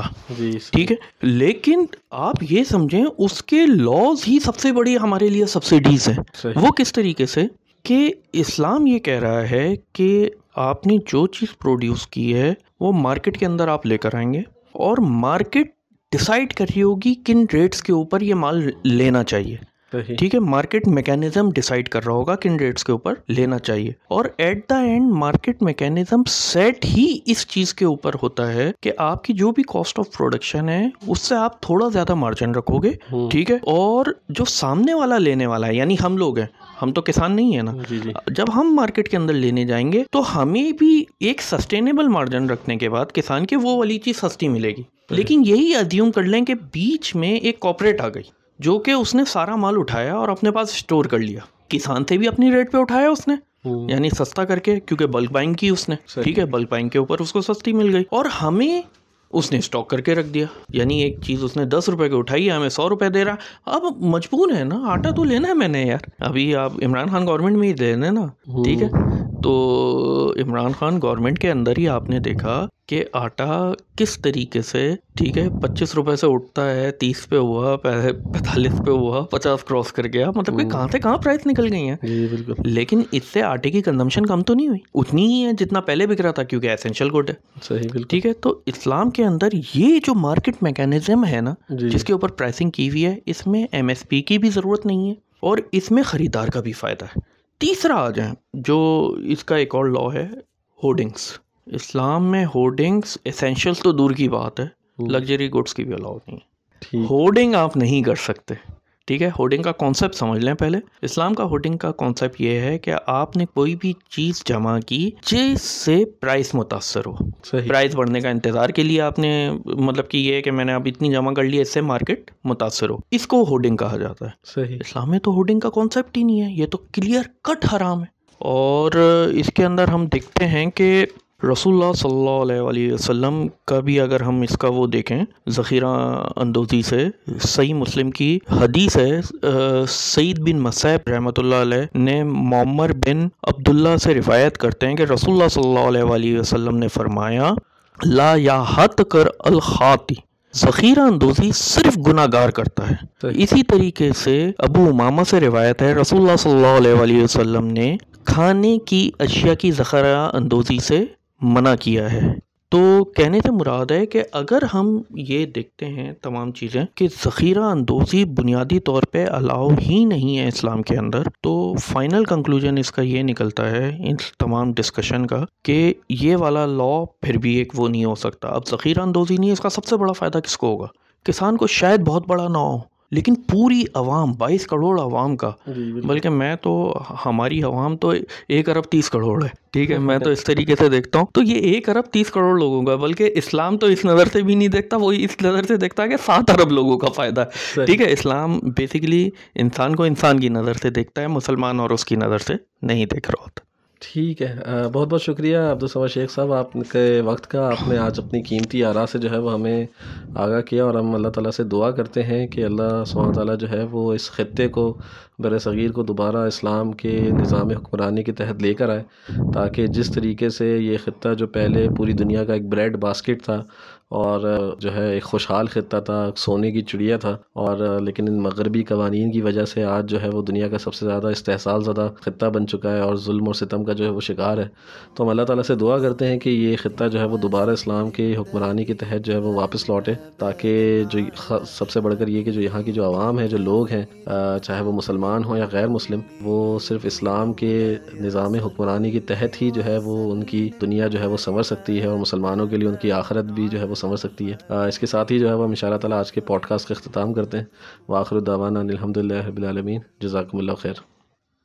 ٹھیک ہے لیکن آپ یہ سمجھیں اس کے لاز ہی سب سے بڑی ہمارے لیے سبسڈیز ہیں۔ وہ کس طریقے سے؟ کہ اسلام یہ کہہ رہا ہے کہ آپ نے جو چیز پروڈیوس کی ہے وہ مارکیٹ کے اندر آپ لے کر آئیں گے اور مارکیٹ ڈسائڈ کر رہی ہوگی کن ریٹس کے اوپر یہ مال لینا چاہیے۔ ٹھیک ہے مارکیٹ میکینزم ڈیسائیڈ کر رہا ہوگا کن ریٹس کے اوپر لینا چاہیے۔ اور at the end market mechanism set ہی اس چیز کے اوپر ہوتا ہے کہ آپ کی جو بھی کاسٹ آف پروڈکشن ہے اس سے آپ تھوڑا زیادہ مارجن رکھو گے۔ ٹھیک ہے اور جو سامنے والا لینے والا ہے یعنی ہم لوگ ہیں ہم تو کسان نہیں ہے نا۔ جب ہم مارکیٹ کے اندر لینے جائیں گے تو ہمیں بھی ایک سسٹینیبل مارجن رکھنے کے بعد کسان کے وہ والی چیز سستی ملے گی۔ لیکن یہی ادیوم کر لیں کہ بیچ میں ایک کوپریٹ آ گئی جو کہ اس نے سارا مال اٹھایا اور اپنے پاس اسٹور کر لیا۔ کسان سے بھی اپنی ریٹ پہ اٹھایا اس نے۔ یعنی سستا کر کے کیونکہ بلک بائنگ کی اس نے۔ ٹھیک ہے بلک بائنگ کے اوپر اس کو سستی مل گئی۔ اور ہمیں اس نے اسٹاک کر کے رکھ دیا۔ یعنی ایک چیز اس نے دس روپے کی اٹھائی ہے ہمیں سو روپے دے رہا۔ اب مجبور ہے نا، آٹا تو لینا ہے میں نے یار۔ ابھی آپ عمران خان گورنمنٹ میں ہی دے نا۔ ٹھیک ہے۔ تو عمران خان گورنمنٹ کے اندر ہی آپ نے دیکھا کہ آٹا کس طریقے سے ٹھیک ہے پچیس روپے سے اٹھتا ہے تیس پہ ہوا پینتالیس پہ ہوا پچاس کراس کر گیا مطلب کہ کہاں سے کہاں پرائز نکل گئی ہیں؟ جی لیکن اس سے آٹے کی کنزمپشن کم تو نہیں ہوئی۔ اتنی ہی ہے جتنا پہلے بک رہا تھا کیونکہ اسینشیل گڈ ہے۔ صحیح بالکل۔ ٹھیک ہے تو اسلام کے اندر یہ جو مارکیٹ میکینزم ہے نا جی۔ جس کے اوپر پرائسنگ کی ہوئی ہے اس میں ایم ایس پی کی بھی ضرورت نہیں ہے اور اس میں خریدار کا بھی فائدہ ہے۔ تیسرا آ جائیں جو اس کا ایک اور لا ہے ہورڈنگس اسلام میں ہورڈنگس اسینشیلس تو دور کی بات ہے لگژری گڈس کی بھی الاؤ نہیں ہے۔ ٹھیک۔ ہورڈنگ آپ نہیں کر سکتے۔ ٹھیک ہے ہورڈنگ کا کانسیپٹ سمجھ لیں پہلے۔ اسلام کا ہورڈنگ کا کانسیپٹ یہ ہے کہ آپ نے کوئی بھی چیز جمع کی جس سے پرائس متاثر ہو۔ صحیح۔ پرائز بڑھنے کا انتظار کے لیے آپ نے مطلب کہ یہ ہے کہ میں نے اب اتنی جمع کر لی اس سے مارکیٹ متاثر ہو۔ اس کو ہورڈنگ کہا جاتا ہے۔ صحیح۔ اسلام میں تو ہورڈنگ کا کانسیپٹ ہی نہیں ہے یہ تو کلیئر کٹ حرام ہے۔ اور اس کے اندر ہم دیکھتے ہیں کہ رسول اللہ صلی اللہ علیہ وآلہ وسلم کا بھی اگر ہم اس کا وہ دیکھیں ذخیرہ اندوزی سے صحیح مسلم کی حدیث ہے سعید بن مسیب رحمۃ اللہ علیہ نے معمر بن عبداللہ سے روایت کرتے ہیں کہ رسول اللہ صلی اللہ علیہ وآلہ وسلم نے فرمایا لا یا حت کر الخاتی ذخیرہ اندوزی صرف گناہ گار کرتا ہے۔ اسی طریقے سے ابو امامہ سے روایت ہے رسول اللہ صلی اللہ علیہ وآلہ وسلم نے کھانے کی اشیاء کی ذخیرہ اندوزی سے منع کیا ہے۔ تو کہنے سے مراد ہے کہ اگر ہم یہ دیکھتے ہیں تمام چیزیں کہ ذخیرہ اندوزی بنیادی طور پہ الاؤ ہی نہیں ہے اسلام کے اندر، تو فائنل کنکلوژن اس کا یہ نکلتا ہے ان تمام ڈسکشن کا کہ یہ والا لا پھر بھی ایک وہ نہیں ہو سکتا۔ اب ذخیرہ اندوزی نہیں ہے، اس کا سب سے بڑا فائدہ کس کو ہوگا؟ کسان کو شاید بہت بڑا نہ ہو۔ لیکن پوری عوام بائیس کروڑ عوام کا۔ جی بلکہ میں تو ہماری عوام تو ایک ارب تیس کروڑ ہے ٹھیک ہے؟ میں تو اس طریقے سے دیکھتا ہوں۔ تو یہ ایک ارب تیس کروڑ لوگوں کا بلکہ اسلام تو اس نظر سے بھی نہیں دیکھتا وہ اس نظر سے دیکھتا ہے کہ سات ارب لوگوں کا فائدہ ہے۔ ٹھیک ہے اسلام بیسیکلی انسان کو انسان کی نظر سے دیکھتا ہے مسلمان اور اس کی نظر سے نہیں دیکھ رہا ہوتا۔ ٹھیک ہے۔ بہت بہت شکریہ عبدالصمد شیخ صاحب، آپ کے وقت کا۔ آپ نے آج اپنی قیمتی آراء سے جو ہے وہ ہمیں آگاہ کیا اور ہم اللہ تعالیٰ سے دعا کرتے ہیں کہ اللہ سبحانہ تعالیٰ جو ہے وہ اس خطے کو، بر صغیر کو دوبارہ اسلام کے نظام حکمرانی کے تحت لے کر آئے تاکہ جس طریقے سے یہ خطہ جو پہلے پوری دنیا کا ایک بریڈ باسکٹ تھا اور جو ہے ایک خوشحال خطہ تھا، سونے کی چڑیا تھا اور لیکن ان مغربی قوانین کی وجہ سے آج جو ہے وہ دنیا کا سب سے زیادہ استحصال زدہ خطہ بن چکا ہے اور ظلم اور ستم کا جو ہے وہ شکار ہے۔ تو ہم اللہ تعالیٰ سے دعا کرتے ہیں کہ یہ خطہ جو ہے وہ دوبارہ اسلام کے حکمرانی کے تحت جو ہے وہ واپس لوٹے تاکہ جو سب سے بڑھ کر یہ کہ جو یہاں کی جو عوام ہے جو لوگ ہیں چاہے وہ مسلمان ہوں یا غیر مسلم، وہ صرف اسلام کے نظام حکمرانی کے تحت ہی جو ہے وہ ان کی دنیا جو ہے وہ سنور سکتی ہے اور مسلمانوں کے لیے ان کی آخرت بھی جو ہے وہ سمجھ سکتی ہے۔ اس کے ساتھ ہی جو ہے وہ ہم ان شاء اللہ تعالیٰ آج کے پوڈ کاسٹ کا اختتام کرتے ہیں۔ واخر الدعوانا الحمد للہ رب العالمین۔ جزاکم اللہ خیر۔